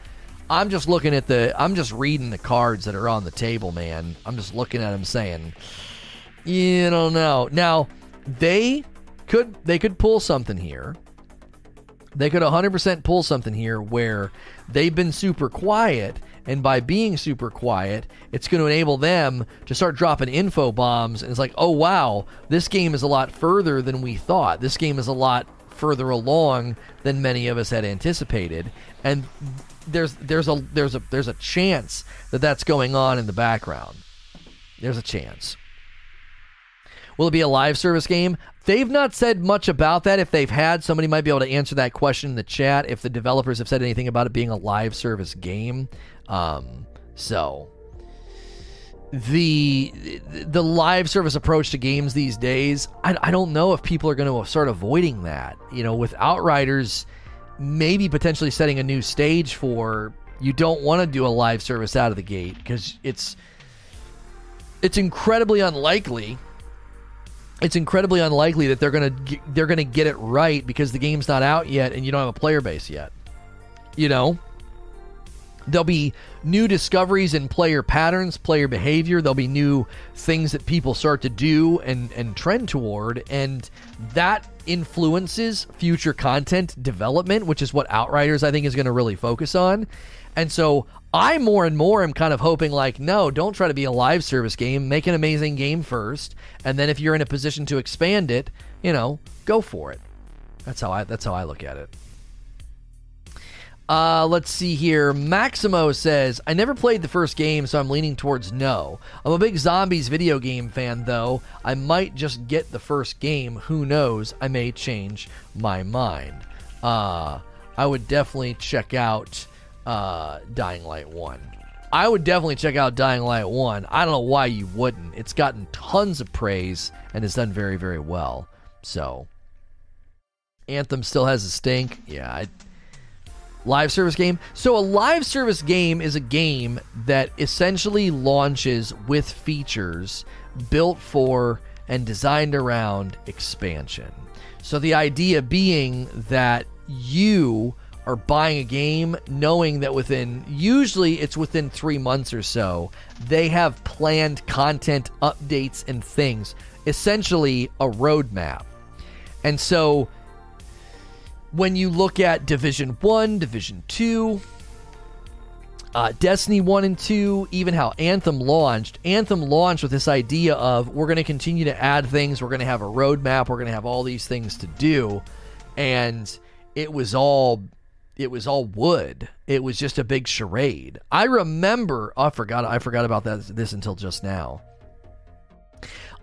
I'm just looking at the, I'm just reading the cards that are on the table, man. I'm just looking at them saying, you don't know. Now, they could, they could pull something here they could 100% pull something here where they've been super quiet, and by being super quiet, it's going to enable them to start dropping info bombs. And it's like, oh, wow, this game is a lot further than we thought. This game is a lot further along than many of us had anticipated. And there's there's a there's a there's a chance that that's going on in the background. There's a chance. Will it be a live service game? They've not said much about that. If they've had, somebody might be able to answer that question in the chat. If the developers have said anything about it being a live service game, um, so the the live service approach to games these days, I, I don't know if people are going to start avoiding that. You know, with Outriders, maybe potentially setting a new stage for you don't want to do a live service out of the gate because it's it's incredibly unlikely it's incredibly unlikely that they're gonna they're gonna get it right because the game's not out yet and you don't have a player base yet. You know, there'll be new discoveries in player patterns, player behavior. There'll be new things that people start to do and and trend toward, and that influences future content development, which is what Outriders I think is going to really focus on. And so I more and more am kind of hoping like, no, don't try to be a live service game. Make an amazing game first, and then if you're in a position to expand it, you know, go for it. That's how I that's how I look at it. Uh, let's see here. Maximo says, I never played the first game, so I'm leaning towards no. I'm a big zombies video game fan, though. I might just get the first game. Who knows? I may change my mind. Uh, I would definitely check out uh, Dying Light 1. I would definitely check out Dying Light 1. I don't know why you wouldn't. It's gotten tons of praise and has done very, very well. So, Anthem still has a stink. Yeah, I, live service game. So a live service game is a game that essentially launches with features built for and designed around expansion. So the idea being that you are buying a game knowing that within usually it's within 3 months or so they have planned content updates and things essentially a roadmap and so when you look at Division 1, Division 2, uh, Destiny 1 and 2, even how Anthem launched, Anthem launched with this idea of we're going to continue to add things, we're going to have a roadmap, we're going to have all these things to do. And it was all it was all wood. It was just a big charade. I remember oh, I forgot I forgot about that this until just now.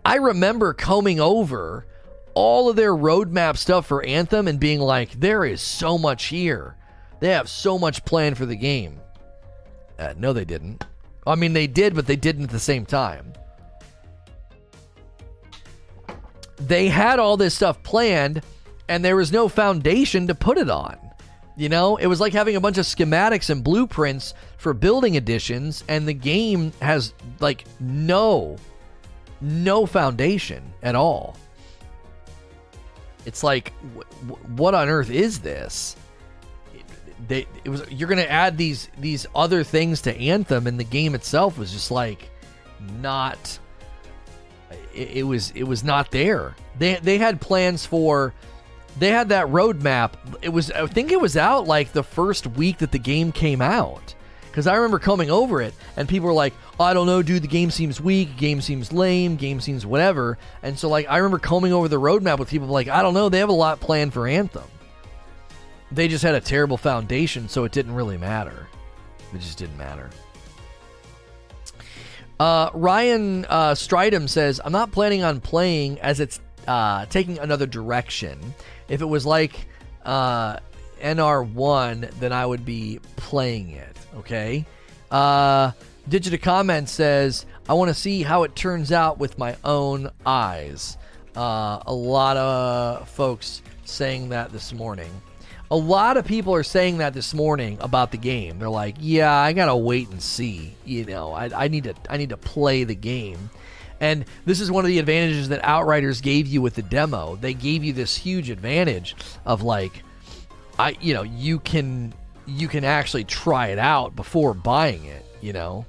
I remember combing over all of their roadmap stuff for Anthem and being like, there is so much here. They have so much planned for the game. Uh, no, they didn't. I mean, they did, but they didn't at the same time. They had all this stuff planned, and there was no foundation to put it on. You know, it was like having a bunch of schematics and blueprints for building additions, and the game has like no, no foundation at all. It's like, what on earth is this? They, it was you're gonna add these these other things to Anthem, and the game itself was just like not. It, it was it was not there. They they had plans for. They had that roadmap. It was I think it was out like the first week that the game came out. Because I remember coming over it and people were like, oh, I don't know, dude, the game seems weak, game seems lame, game seems whatever. And so, like, I remember combing over the roadmap with people like, I don't know, they have a lot planned for Anthem. They just had a terrible foundation, so it didn't really matter. It just didn't matter. Uh, Ryan uh, Stridham says, I'm not planning on playing as it's uh, taking another direction. If it was like uh, NR1, then I would be playing it. Okay. Uh, Digita Comment says, I want to see how it turns out with my own eyes. Uh, a lot of folks saying that this morning. A lot of people are saying that this morning about the game. They're like, "Yeah, I gotta wait and see. You know, I, I need to I need to play the game." And this is one of the advantages that Outriders gave you with the demo. They gave you this huge advantage of like, I you know you can you can actually try it out before buying it, you know?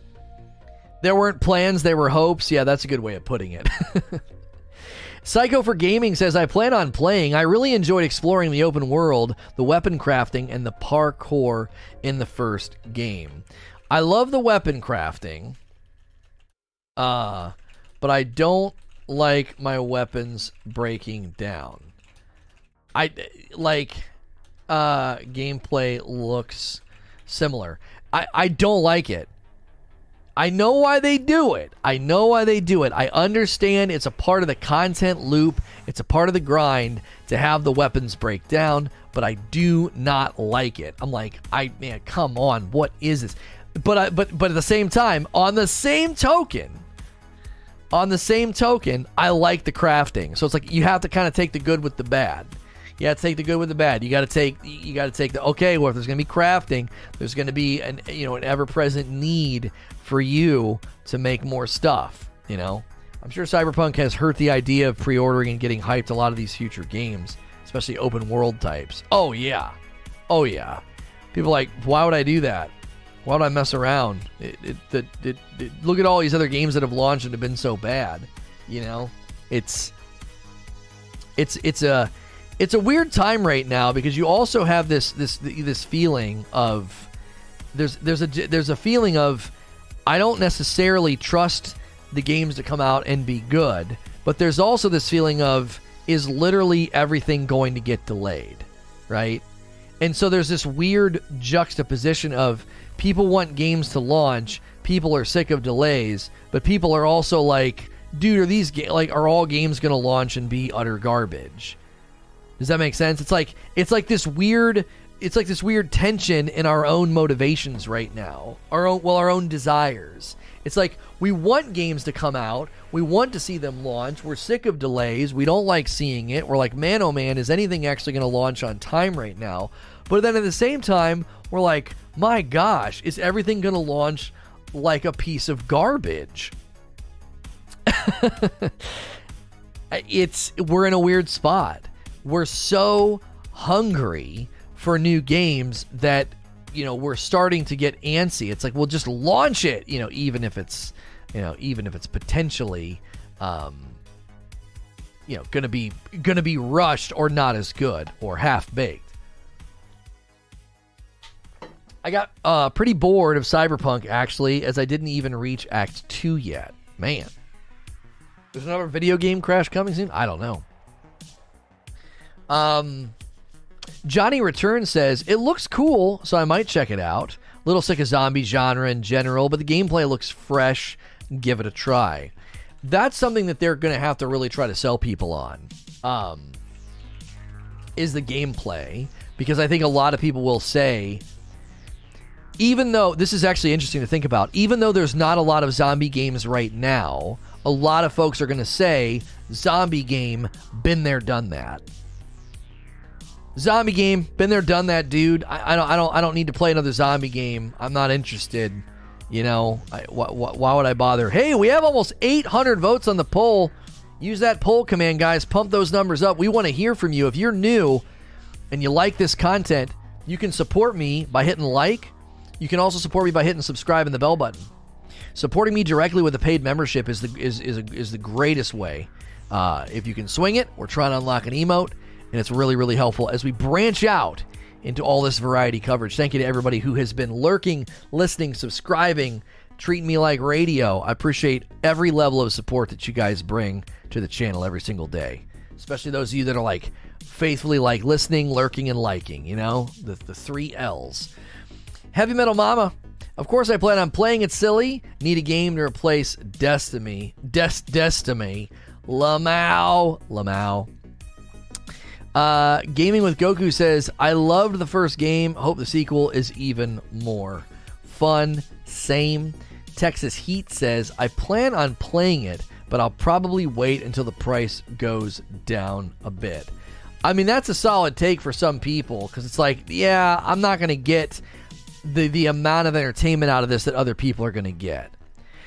There weren't plans, there were hopes. Yeah, that's a good way of putting it. <laughs> Psycho for Gaming says, I plan on playing. I really enjoyed exploring the open world, the weapon crafting, and the parkour in the first game. I love the weapon crafting, uh, but I don't like my weapons breaking down. I like uh, gameplay looks similar. I, I don't like it. I know why they do it. I know why they do it. I understand it's a part of the content loop, it's a part of the grind to have the weapons break down, but I do not like it. I'm like, I man, come on, what is this? But I, but but at the same time, on the same token, on the same token, I like the crafting. So it's like you have to kind of take the good with the bad. You got to take the good with the bad. You got to take you got to take the okay. Well, if there's going to be crafting, there's going to be an you know an ever present need for you to make more stuff. You know, I'm sure Cyberpunk has hurt the idea of pre-ordering and getting hyped a lot of these future games, especially open world types. Oh yeah, oh yeah. People like, why would I do that? Why would I mess around? It, it, it, look at all these other games that have launched and have been so bad. You know, it's it's it's a it's a weird time right now because you also have this this this feeling of there's there's a there's a feeling of I don't necessarily trust the games to come out and be good, but there's also this feeling of is literally everything going to get delayed, right? And so there's this weird juxtaposition of people want games to launch, people are sick of delays, but people are also like, dude, are these ga- like are all games going to launch and be utter garbage? Does that make sense? It's like it's like this weird it's like this weird tension in our own motivations right now. Our own well our own desires. It's like we want games to come out. We want to see them launch. We're sick of delays. We don't like seeing it. We're like, man, oh man, is anything actually going to launch on time right now? But then at the same time, we're like, my gosh, is everything going to launch like a piece of garbage? <laughs> it's we're in a weird spot. We're so hungry for new games that you know we're starting to get antsy. It's like we'll just launch it, you know, even if it's you know even if it's potentially um, you know going to be going to be rushed or not as good or half baked. I got uh, pretty bored of Cyberpunk actually, as I didn't even reach Act Two yet. Man, there's another video game crash coming soon. I don't know. Um, Johnny Return says it looks cool, so I might check it out. Little sick of zombie genre in general, but the gameplay looks fresh. Give it a try. That's something that they're going to have to really try to sell people on. Um, is the gameplay because I think a lot of people will say even though this is actually interesting to think about, even though there's not a lot of zombie games right now, a lot of folks are going to say, zombie game, been there, done that. Zombie game, been there, done that, dude. I, I don't, I don't, I don't need to play another zombie game. I'm not interested. You know, I, wh- wh- why would I bother? Hey, we have almost 800 votes on the poll. Use that poll command, guys. Pump those numbers up. We want to hear from you. If you're new and you like this content, you can support me by hitting like you can also support me by hitting subscribe and the bell button. Supporting me directly with a paid membership is the is is, is the greatest way. Uh, if you can swing it, we're trying to unlock an emote, and it's really really helpful as we branch out into all this variety coverage. Thank you to everybody who has been lurking, listening, subscribing, treating me like radio. I appreciate every level of support that you guys bring to the channel every single day. Especially those of you that are like faithfully like listening, lurking, and liking. You know the the three L's. Heavy Metal Mama. Of course, I plan on playing it silly. Need a game to replace Destiny. Des Destiny. Lamau. Lamau. Uh, Gaming with Goku says, I loved the first game. Hope the sequel is even more fun. Same. Texas Heat says, I plan on playing it, but I'll probably wait until the price goes down a bit. I mean, that's a solid take for some people because it's like, yeah, I'm not going to get the the amount of entertainment out of this that other people are going to get.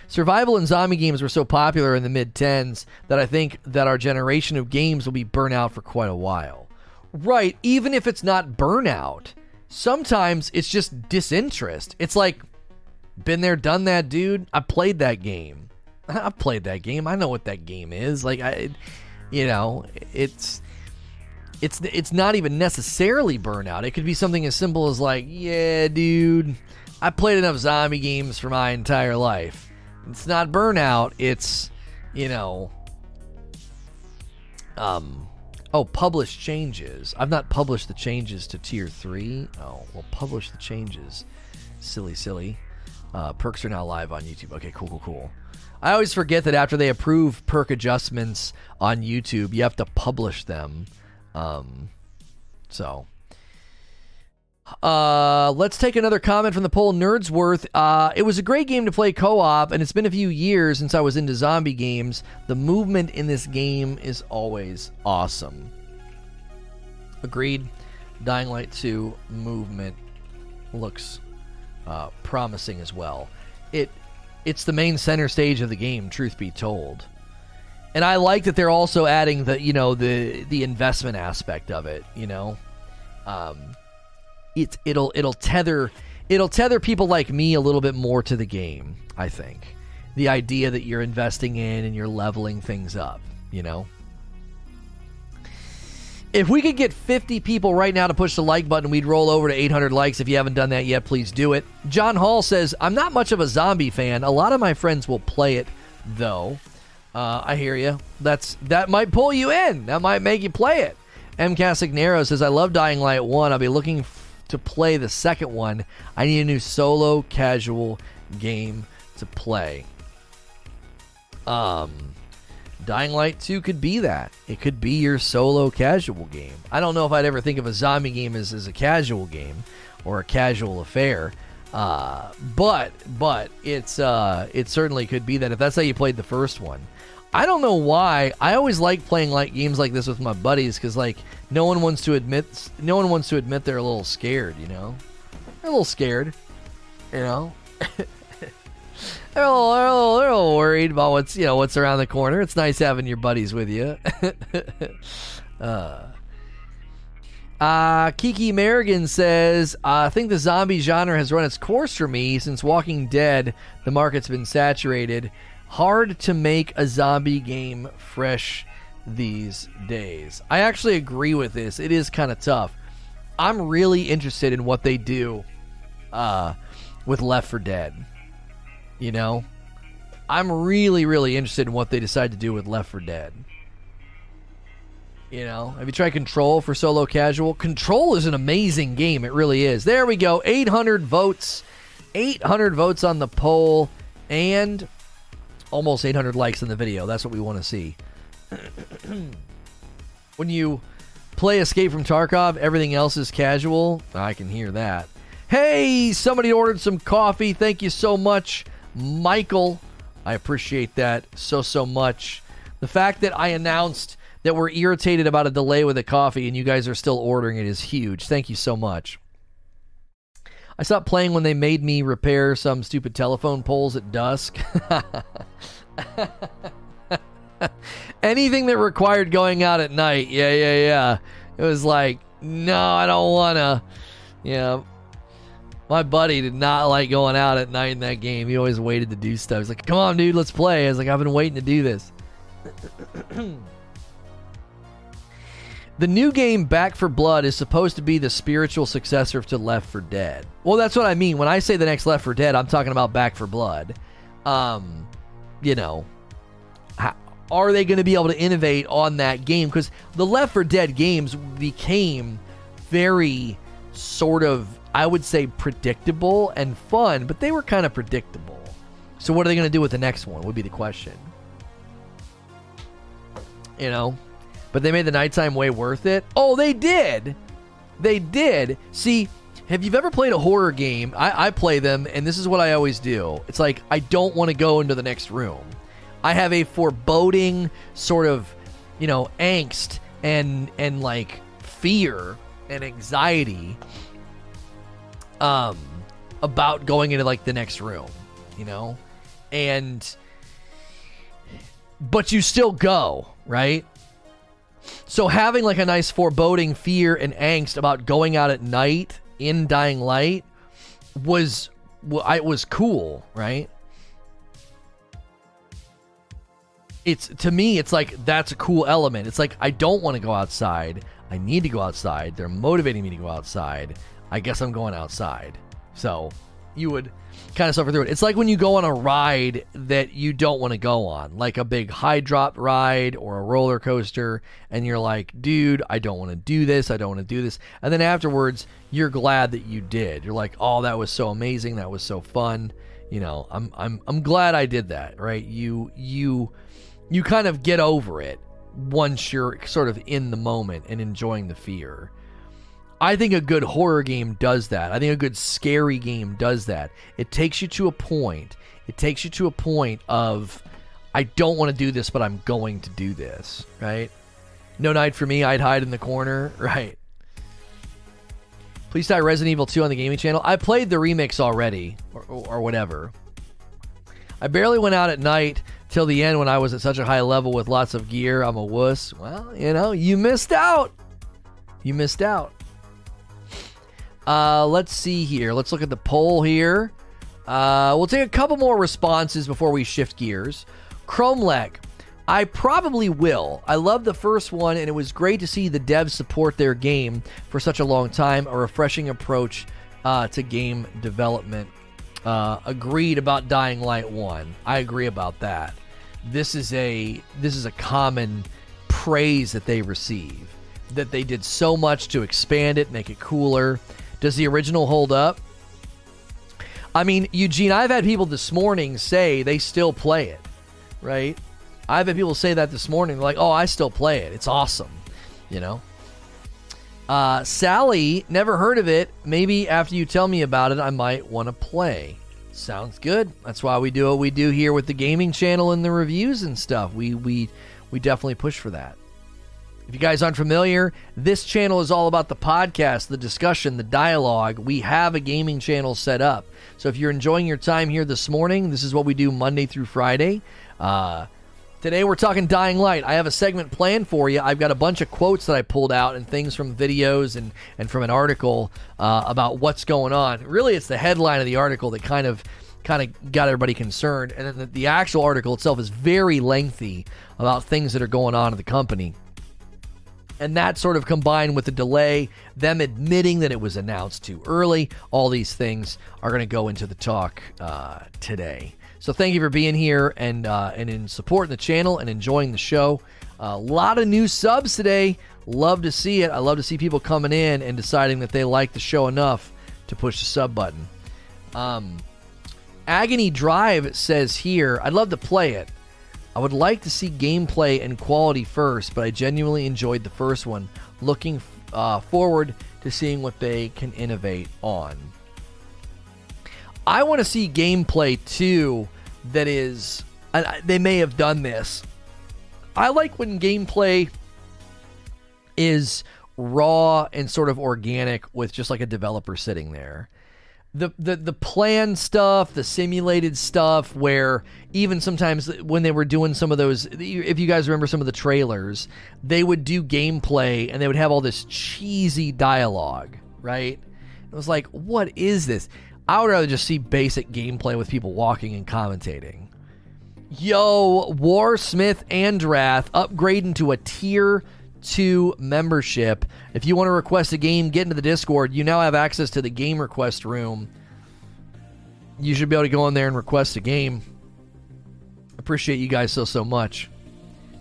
Survival and zombie games were so popular in the mid 10s that I think that our generation of games will be burnout for quite a while. Right, even if it's not burnout, sometimes it's just disinterest. It's like been there done that, dude. I played that game. <laughs> I played that game. I know what that game is. Like I you know, it's it's it's not even necessarily burnout. It could be something as simple as like, yeah, dude, I played enough zombie games for my entire life. It's not burnout. It's you know, um, oh, publish changes. I've not published the changes to tier three. Oh, well, publish the changes. Silly, silly. Uh, perks are now live on YouTube. Okay, cool, cool, cool. I always forget that after they approve perk adjustments on YouTube, you have to publish them. Um, so. Uh, let's take another comment from the poll. Nerdsworth. Uh, it was a great game to play co-op, and it's been a few years since I was into zombie games. The movement in this game is always awesome. Agreed. Dying Light 2 movement looks uh, promising as well. It it's the main center stage of the game. Truth be told. And I like that they're also adding the you know the the investment aspect of it. You know, um, it it'll it'll tether it'll tether people like me a little bit more to the game. I think the idea that you're investing in and you're leveling things up. You know. If we could get 50 people right now to push the like button, we'd roll over to 800 likes. If you haven't done that yet, please do it. John Hall says, I'm not much of a zombie fan. A lot of my friends will play it, though. Uh, I hear you. That's that might pull you in. That might make you play it. M. Casignero says, "I love Dying Light One. I'll be looking to play the second one, I need a new solo casual game to play. Um, Dying Light 2 could be that. It could be your solo casual game. I don't know if I'd ever think of a zombie game as, as a casual game or a casual affair. Uh, but but it's uh, it certainly could be that if that's how you played the first one. I don't know why. I always like playing like games like this with my buddies because like no one wants to admit no one wants to admit they're a little scared. You know, they're a little scared. You know. <laughs> they're a, little, they're, a little, they're a little worried about what's you know what's around the corner. It's nice having your buddies with you. <laughs> uh, uh, Kiki Merrigan says, I think the zombie genre has run its course for me since Walking Dead. The market's been saturated. Hard to make a zombie game fresh these days. I actually agree with this. It is kind of tough. I'm really interested in what they do uh, with Left 4 Dead. You know? I'm really, really interested in what they decide to do with Left 4 Dead. You know, have you tried Control for solo casual? Control is an amazing game. It really is. There we go. 800 votes. 800 votes on the poll and almost 800 likes in the video. That's what we want to see. <clears throat> when you play Escape from Tarkov, everything else is casual. I can hear that. Hey, somebody ordered some coffee. Thank you so much, Michael. I appreciate that so, so much. The fact that I announced that we're irritated about a delay with a coffee and you guys are still ordering it is huge. Thank you so much. I stopped playing when they made me repair some stupid telephone poles at dusk. <laughs> Anything that required going out at night, yeah, yeah, yeah. It was like, no, I don't wanna. Yeah. My buddy did not like going out at night in that game. He always waited to do stuff. He's like, come on, dude, let's play. I was like, I've been waiting to do this. <clears throat> The new game Back 4 Blood is supposed to be the spiritual successor to Left 4 Dead. Well, that's what I mean. When I say the next Left 4 Dead, I'm talking about Back 4 Blood. Um, you know, how, are they going to be able to innovate on that game? Because the Left 4 Dead games became very sort of, I would say, predictable and fun, but they were kind of predictable. So, what are they going to do with the next one? Would be the question. You know? But they made the nighttime way worth it. Oh, they did. They did. See, have you ever played a horror game? I, I play them, and this is what I always do. It's like I don't want to go into the next room. I have a foreboding sort of, you know, angst and and like fear and anxiety um about going into like the next room, you know? And but you still go, right? So having like a nice foreboding fear and angst about going out at night in Dying Light was I was cool, right? It's to me it's like that's a cool element. It's like I don't want to go outside. I need to go outside. They're motivating me to go outside. I guess I'm going outside. So, you would kind of suffer through it. It's like when you go on a ride that you don't want to go on, like a big high drop ride or a roller coaster, and you're like, dude, I don't want to do this. I don't want to do this. And then afterwards, you're glad that you did. You're like, oh, that was so amazing. That was so fun. You know, I'm I'm I'm glad I did that. Right? You you you kind of get over it once you're sort of in the moment and enjoying the fear. I think a good horror game does that. I think a good scary game does that. It takes you to a point. It takes you to a point of I don't want to do this, but I'm going to do this, right? No night for me, I'd hide in the corner, <laughs> right? Please die Resident Evil 2 on the gaming channel. I played the remix already, or, or whatever. I barely went out at night till the end when I was at such a high level with lots of gear. I'm a wuss. Well, you know, you missed out. You missed out. Uh, let's see here. Let's look at the poll here. Uh, we'll take a couple more responses before we shift gears. Chromelech, I probably will. I love the first one, and it was great to see the devs support their game for such a long time. A refreshing approach uh, to game development. Uh, agreed about Dying Light One. I agree about that. This is a this is a common praise that they receive. That they did so much to expand it, make it cooler Does the original hold up? I mean, Eugene, I've had people this morning say they still play it, right? I've had people say that this morning, like, "Oh, I still play it. It's awesome," you know. Uh, Sally, never heard of it. Maybe after you tell me about it, I might want to play. Sounds good. That's why we do what we do here with the gaming channel and the reviews and stuff. We we we definitely push for that. If you guys aren't familiar, this channel is all about the podcast, the discussion, the dialogue. We have a gaming channel set up. So if you're enjoying your time here this morning, this is what we do Monday through Friday. Uh, today we're talking Dying Light. I have a segment planned for you. I've got a bunch of quotes that I pulled out and things from videos and, and from an article uh, about what's going on. Really, it's the headline of the article that kind of kind of got everybody concerned. And then the, the actual article itself is very lengthy about things that are going on in the company. And that sort of combined with the delay, them admitting that it was announced too early, all these things are going to go into the talk uh, today. So thank you for being here and uh, and in supporting the channel and enjoying the show. A lot of new subs today. Love to see it. I love to see people coming in and deciding that they like the show enough to push the sub button. Um, Agony Drive says here, I'd love to play it. I would like to see gameplay and quality first, but I genuinely enjoyed the first one. Looking uh, forward to seeing what they can innovate on. I want to see gameplay too that is. they may have done this. I like when gameplay is raw and sort of organic with just like a developer sitting there the, the the plan stuff, the simulated stuff, where even sometimes when they were doing some of those, if you guys remember some of the trailers, they would do gameplay and they would have all this cheesy dialogue, right? It was like, what is this? I would rather just see basic gameplay with people walking and commentating. Yo, Warsmith Andrath upgrading to a tier 2 membership. If you want to request a game, get into the Discord. You now have access to the game request room. You should be able to go in there and request a game. Appreciate you guys so so much.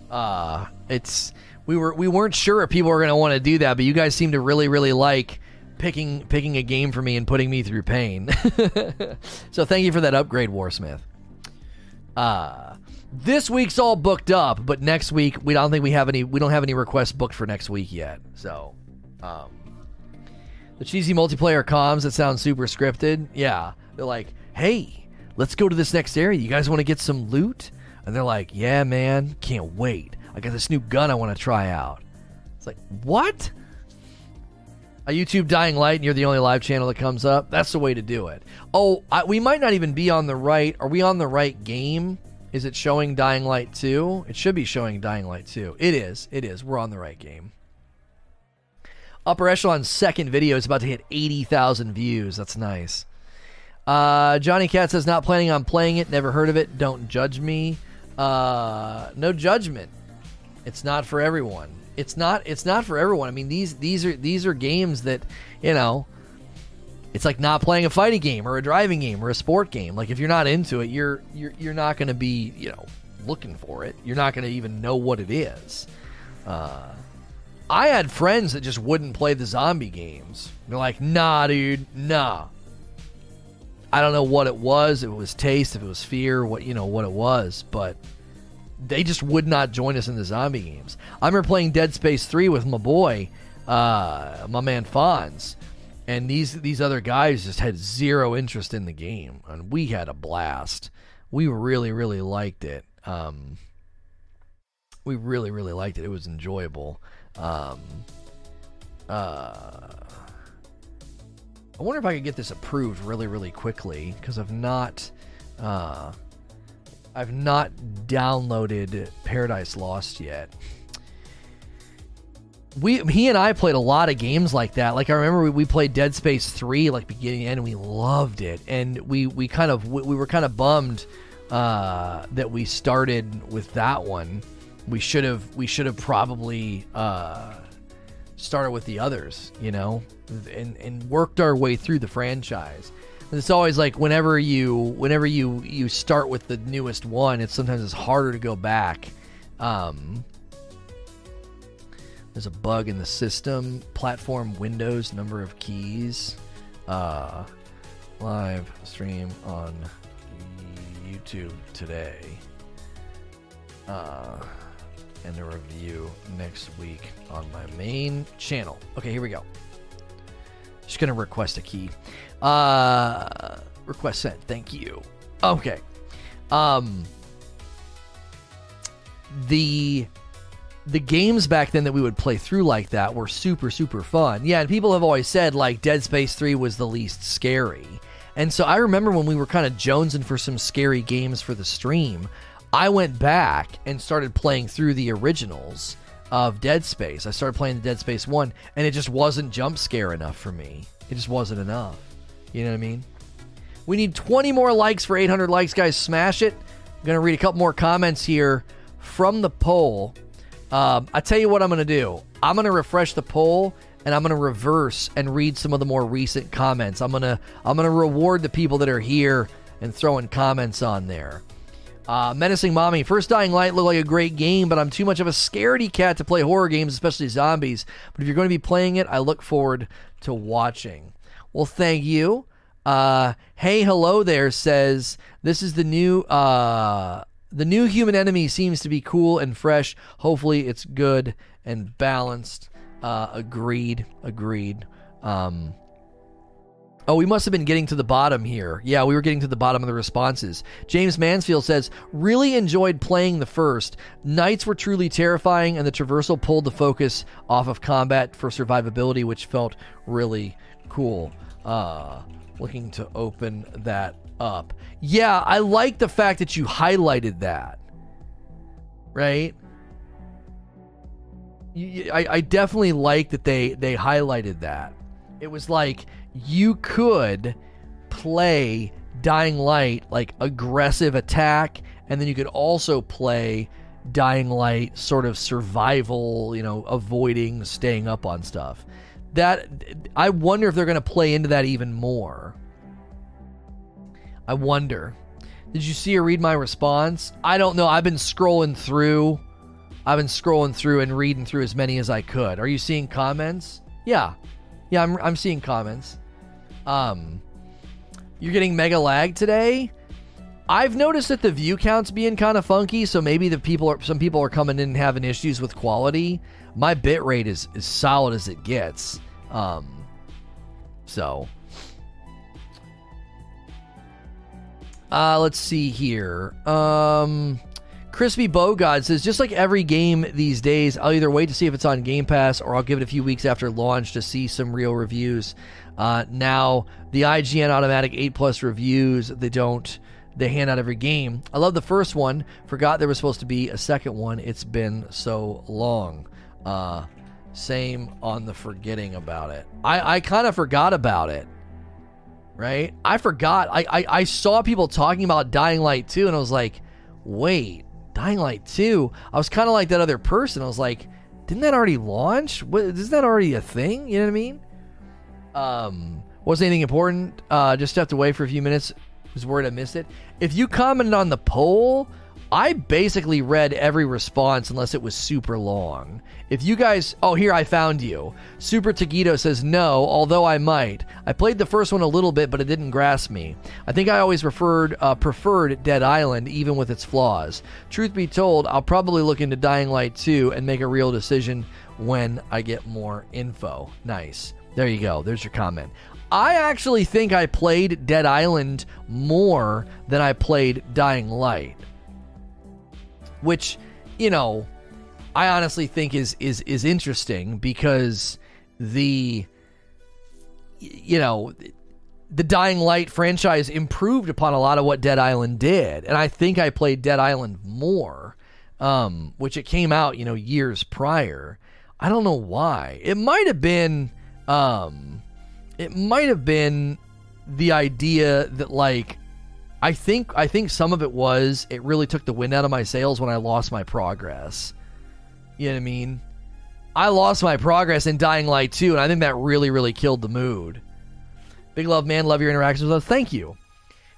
Uh it's we were we weren't sure if people were going to want to do that, but you guys seem to really really like picking picking a game for me and putting me through pain. <laughs> so thank you for that upgrade, Warsmith. Uh this week's all booked up, but next week we don't think we have any. We don't have any requests booked for next week yet. So, um, the cheesy multiplayer comms that sound super scripted. Yeah, they're like, "Hey, let's go to this next area. You guys want to get some loot?" And they're like, "Yeah, man, can't wait. I got this new gun I want to try out." It's like, what? A YouTube Dying Light, and you're the only live channel that comes up. That's the way to do it. Oh, I, we might not even be on the right. Are we on the right game? Is it showing Dying Light 2? It should be showing Dying Light 2. It is. It is. We're on the right game. Upper Echelon's second video is about to hit 80,000 views. That's nice. Uh, Johnny Cat says, not planning on playing it. Never heard of it. Don't judge me. Uh, no judgment. It's not for everyone. It's not. It's not for everyone. I mean, these these are these are games that you know it's like not playing a fighting game or a driving game or a sport game. Like if you're not into it, you're you're you're not going to be you know looking for it. You're not going to even know what it is. Uh, I had friends that just wouldn't play the zombie games. They're like, nah, dude, nah. I don't know what it was. If it was taste, if it was fear, what you know, what it was, but they just would not join us in the zombie games. I remember playing Dead Space 3 with my boy, uh, my man Fonz and these these other guys just had zero interest in the game, and we had a blast. We really really liked it. Um, we really really liked it. It was enjoyable. Um, uh, I wonder if I could get this approved really really quickly because I've not. Uh, I've not downloaded Paradise Lost yet we he and I played a lot of games like that. Like I remember we, we played Dead Space three like beginning and we loved it, and we we kind of we, we were kind of bummed uh, that we started with that one. We should have we should have probably uh, started with the others, you know, and and worked our way through the franchise. And it's always like whenever you whenever you you start with the newest one, it's sometimes it's harder to go back. Um, there's a bug in the system. Platform windows, number of keys. uh, live stream on YouTube today. Uh, and a review next week on my main channel. Okay, here we go. Just gonna request a key. Uh, request sent. Thank you. Okay. Um, the the games back then that we would play through like that were super super fun. Yeah, and people have always said like Dead Space 3 was the least scary. And so I remember when we were kind of jonesing for some scary games for the stream, I went back and started playing through the originals of Dead Space. I started playing the Dead Space 1 and it just wasn't jump scare enough for me. It just wasn't enough. You know what I mean? We need 20 more likes for 800 likes, guys. Smash it. I'm going to read a couple more comments here from the poll. Um, I tell you what I'm going to do. I'm going to refresh the poll and I'm going to reverse and read some of the more recent comments. I'm going to I'm going to reward the people that are here and throwing comments on there. Uh, Menacing Mommy, First Dying Light looked like a great game, but I'm too much of a scaredy cat to play horror games, especially zombies. But if you're going to be playing it, I look forward to watching. Well, thank you. Uh, hey, hello there says this is the new uh, the new human enemy seems to be cool and fresh. Hopefully, it's good and balanced. Uh, agreed. Agreed. Um, oh, we must have been getting to the bottom here. Yeah, we were getting to the bottom of the responses. James Mansfield says, really enjoyed playing the first. Nights were truly terrifying, and the traversal pulled the focus off of combat for survivability, which felt really cool. Uh, looking to open that up. Yeah, I like the fact that you highlighted that. Right? I, I definitely like that they they highlighted that. It was like you could play Dying Light like aggressive attack, and then you could also play Dying Light sort of survival, you know, avoiding staying up on stuff. That I wonder if they're going to play into that even more. I wonder. Did you see or read my response? I don't know. I've been scrolling through. I've been scrolling through and reading through as many as I could. Are you seeing comments? Yeah. Yeah, I'm, I'm seeing comments. Um, you're getting mega lag today. I've noticed that the view count's being kind of funky, so maybe the people are some people are coming in and having issues with quality. My bit rate is as solid as it gets. Um, so Uh, let's see here. Um, Crispy Bogod says, just like every game these days, I'll either wait to see if it's on Game Pass or I'll give it a few weeks after launch to see some real reviews. Uh, now, the IGN automatic 8 plus reviews, they don't, they hand out every game. I love the first one. Forgot there was supposed to be a second one. It's been so long. Uh, same on the forgetting about it. I, I kind of forgot about it right? I forgot. I, I, I saw people talking about Dying Light 2, and I was like, wait, Dying Light 2? I was kind of like that other person. I was like, didn't that already launch? What, isn't that already a thing? You know what I mean? Um, wasn't anything important. Uh, just stepped away for a few minutes. Was worried I missed it. If you commented on the poll, I basically read every response unless it was super long. If you guys, oh, here I found you. Super Taquito says no, although I might. I played the first one a little bit, but it didn't grasp me. I think I always preferred uh, preferred Dead Island, even with its flaws. Truth be told, I'll probably look into Dying Light 2 and make a real decision when I get more info. Nice. There you go. There's your comment. I actually think I played Dead Island more than I played Dying Light, which, you know I honestly think is is is interesting because the you know the Dying Light franchise improved upon a lot of what Dead Island did, and I think I played Dead Island more, um, which it came out you know years prior. I don't know why. It might have been, um, it might have been the idea that like I think I think some of it was it really took the wind out of my sails when I lost my progress. You know what I mean? I lost my progress in Dying Light 2, and I think that really, really killed the mood. Big love, man. Love your interactions with us. Thank you.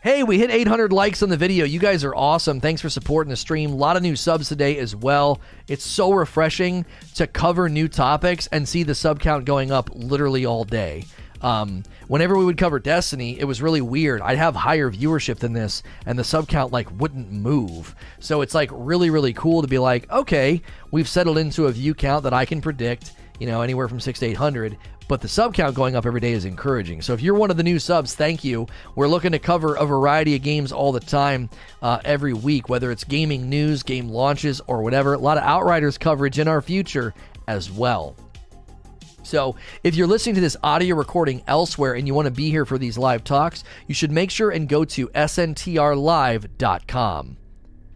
Hey, we hit 800 likes on the video. You guys are awesome. Thanks for supporting the stream. A lot of new subs today as well. It's so refreshing to cover new topics and see the sub count going up literally all day. Um, whenever we would cover Destiny, it was really weird. I'd have higher viewership than this, and the sub count like wouldn't move. So it's like really, really cool to be like, okay, we've settled into a view count that I can predict. You know, anywhere from six to eight hundred, but the sub count going up every day is encouraging. So if you're one of the new subs, thank you. We're looking to cover a variety of games all the time, uh, every week, whether it's gaming news, game launches, or whatever. A lot of Outriders coverage in our future as well. So, if you're listening to this audio recording elsewhere and you want to be here for these live talks, you should make sure and go to sntrlive.com.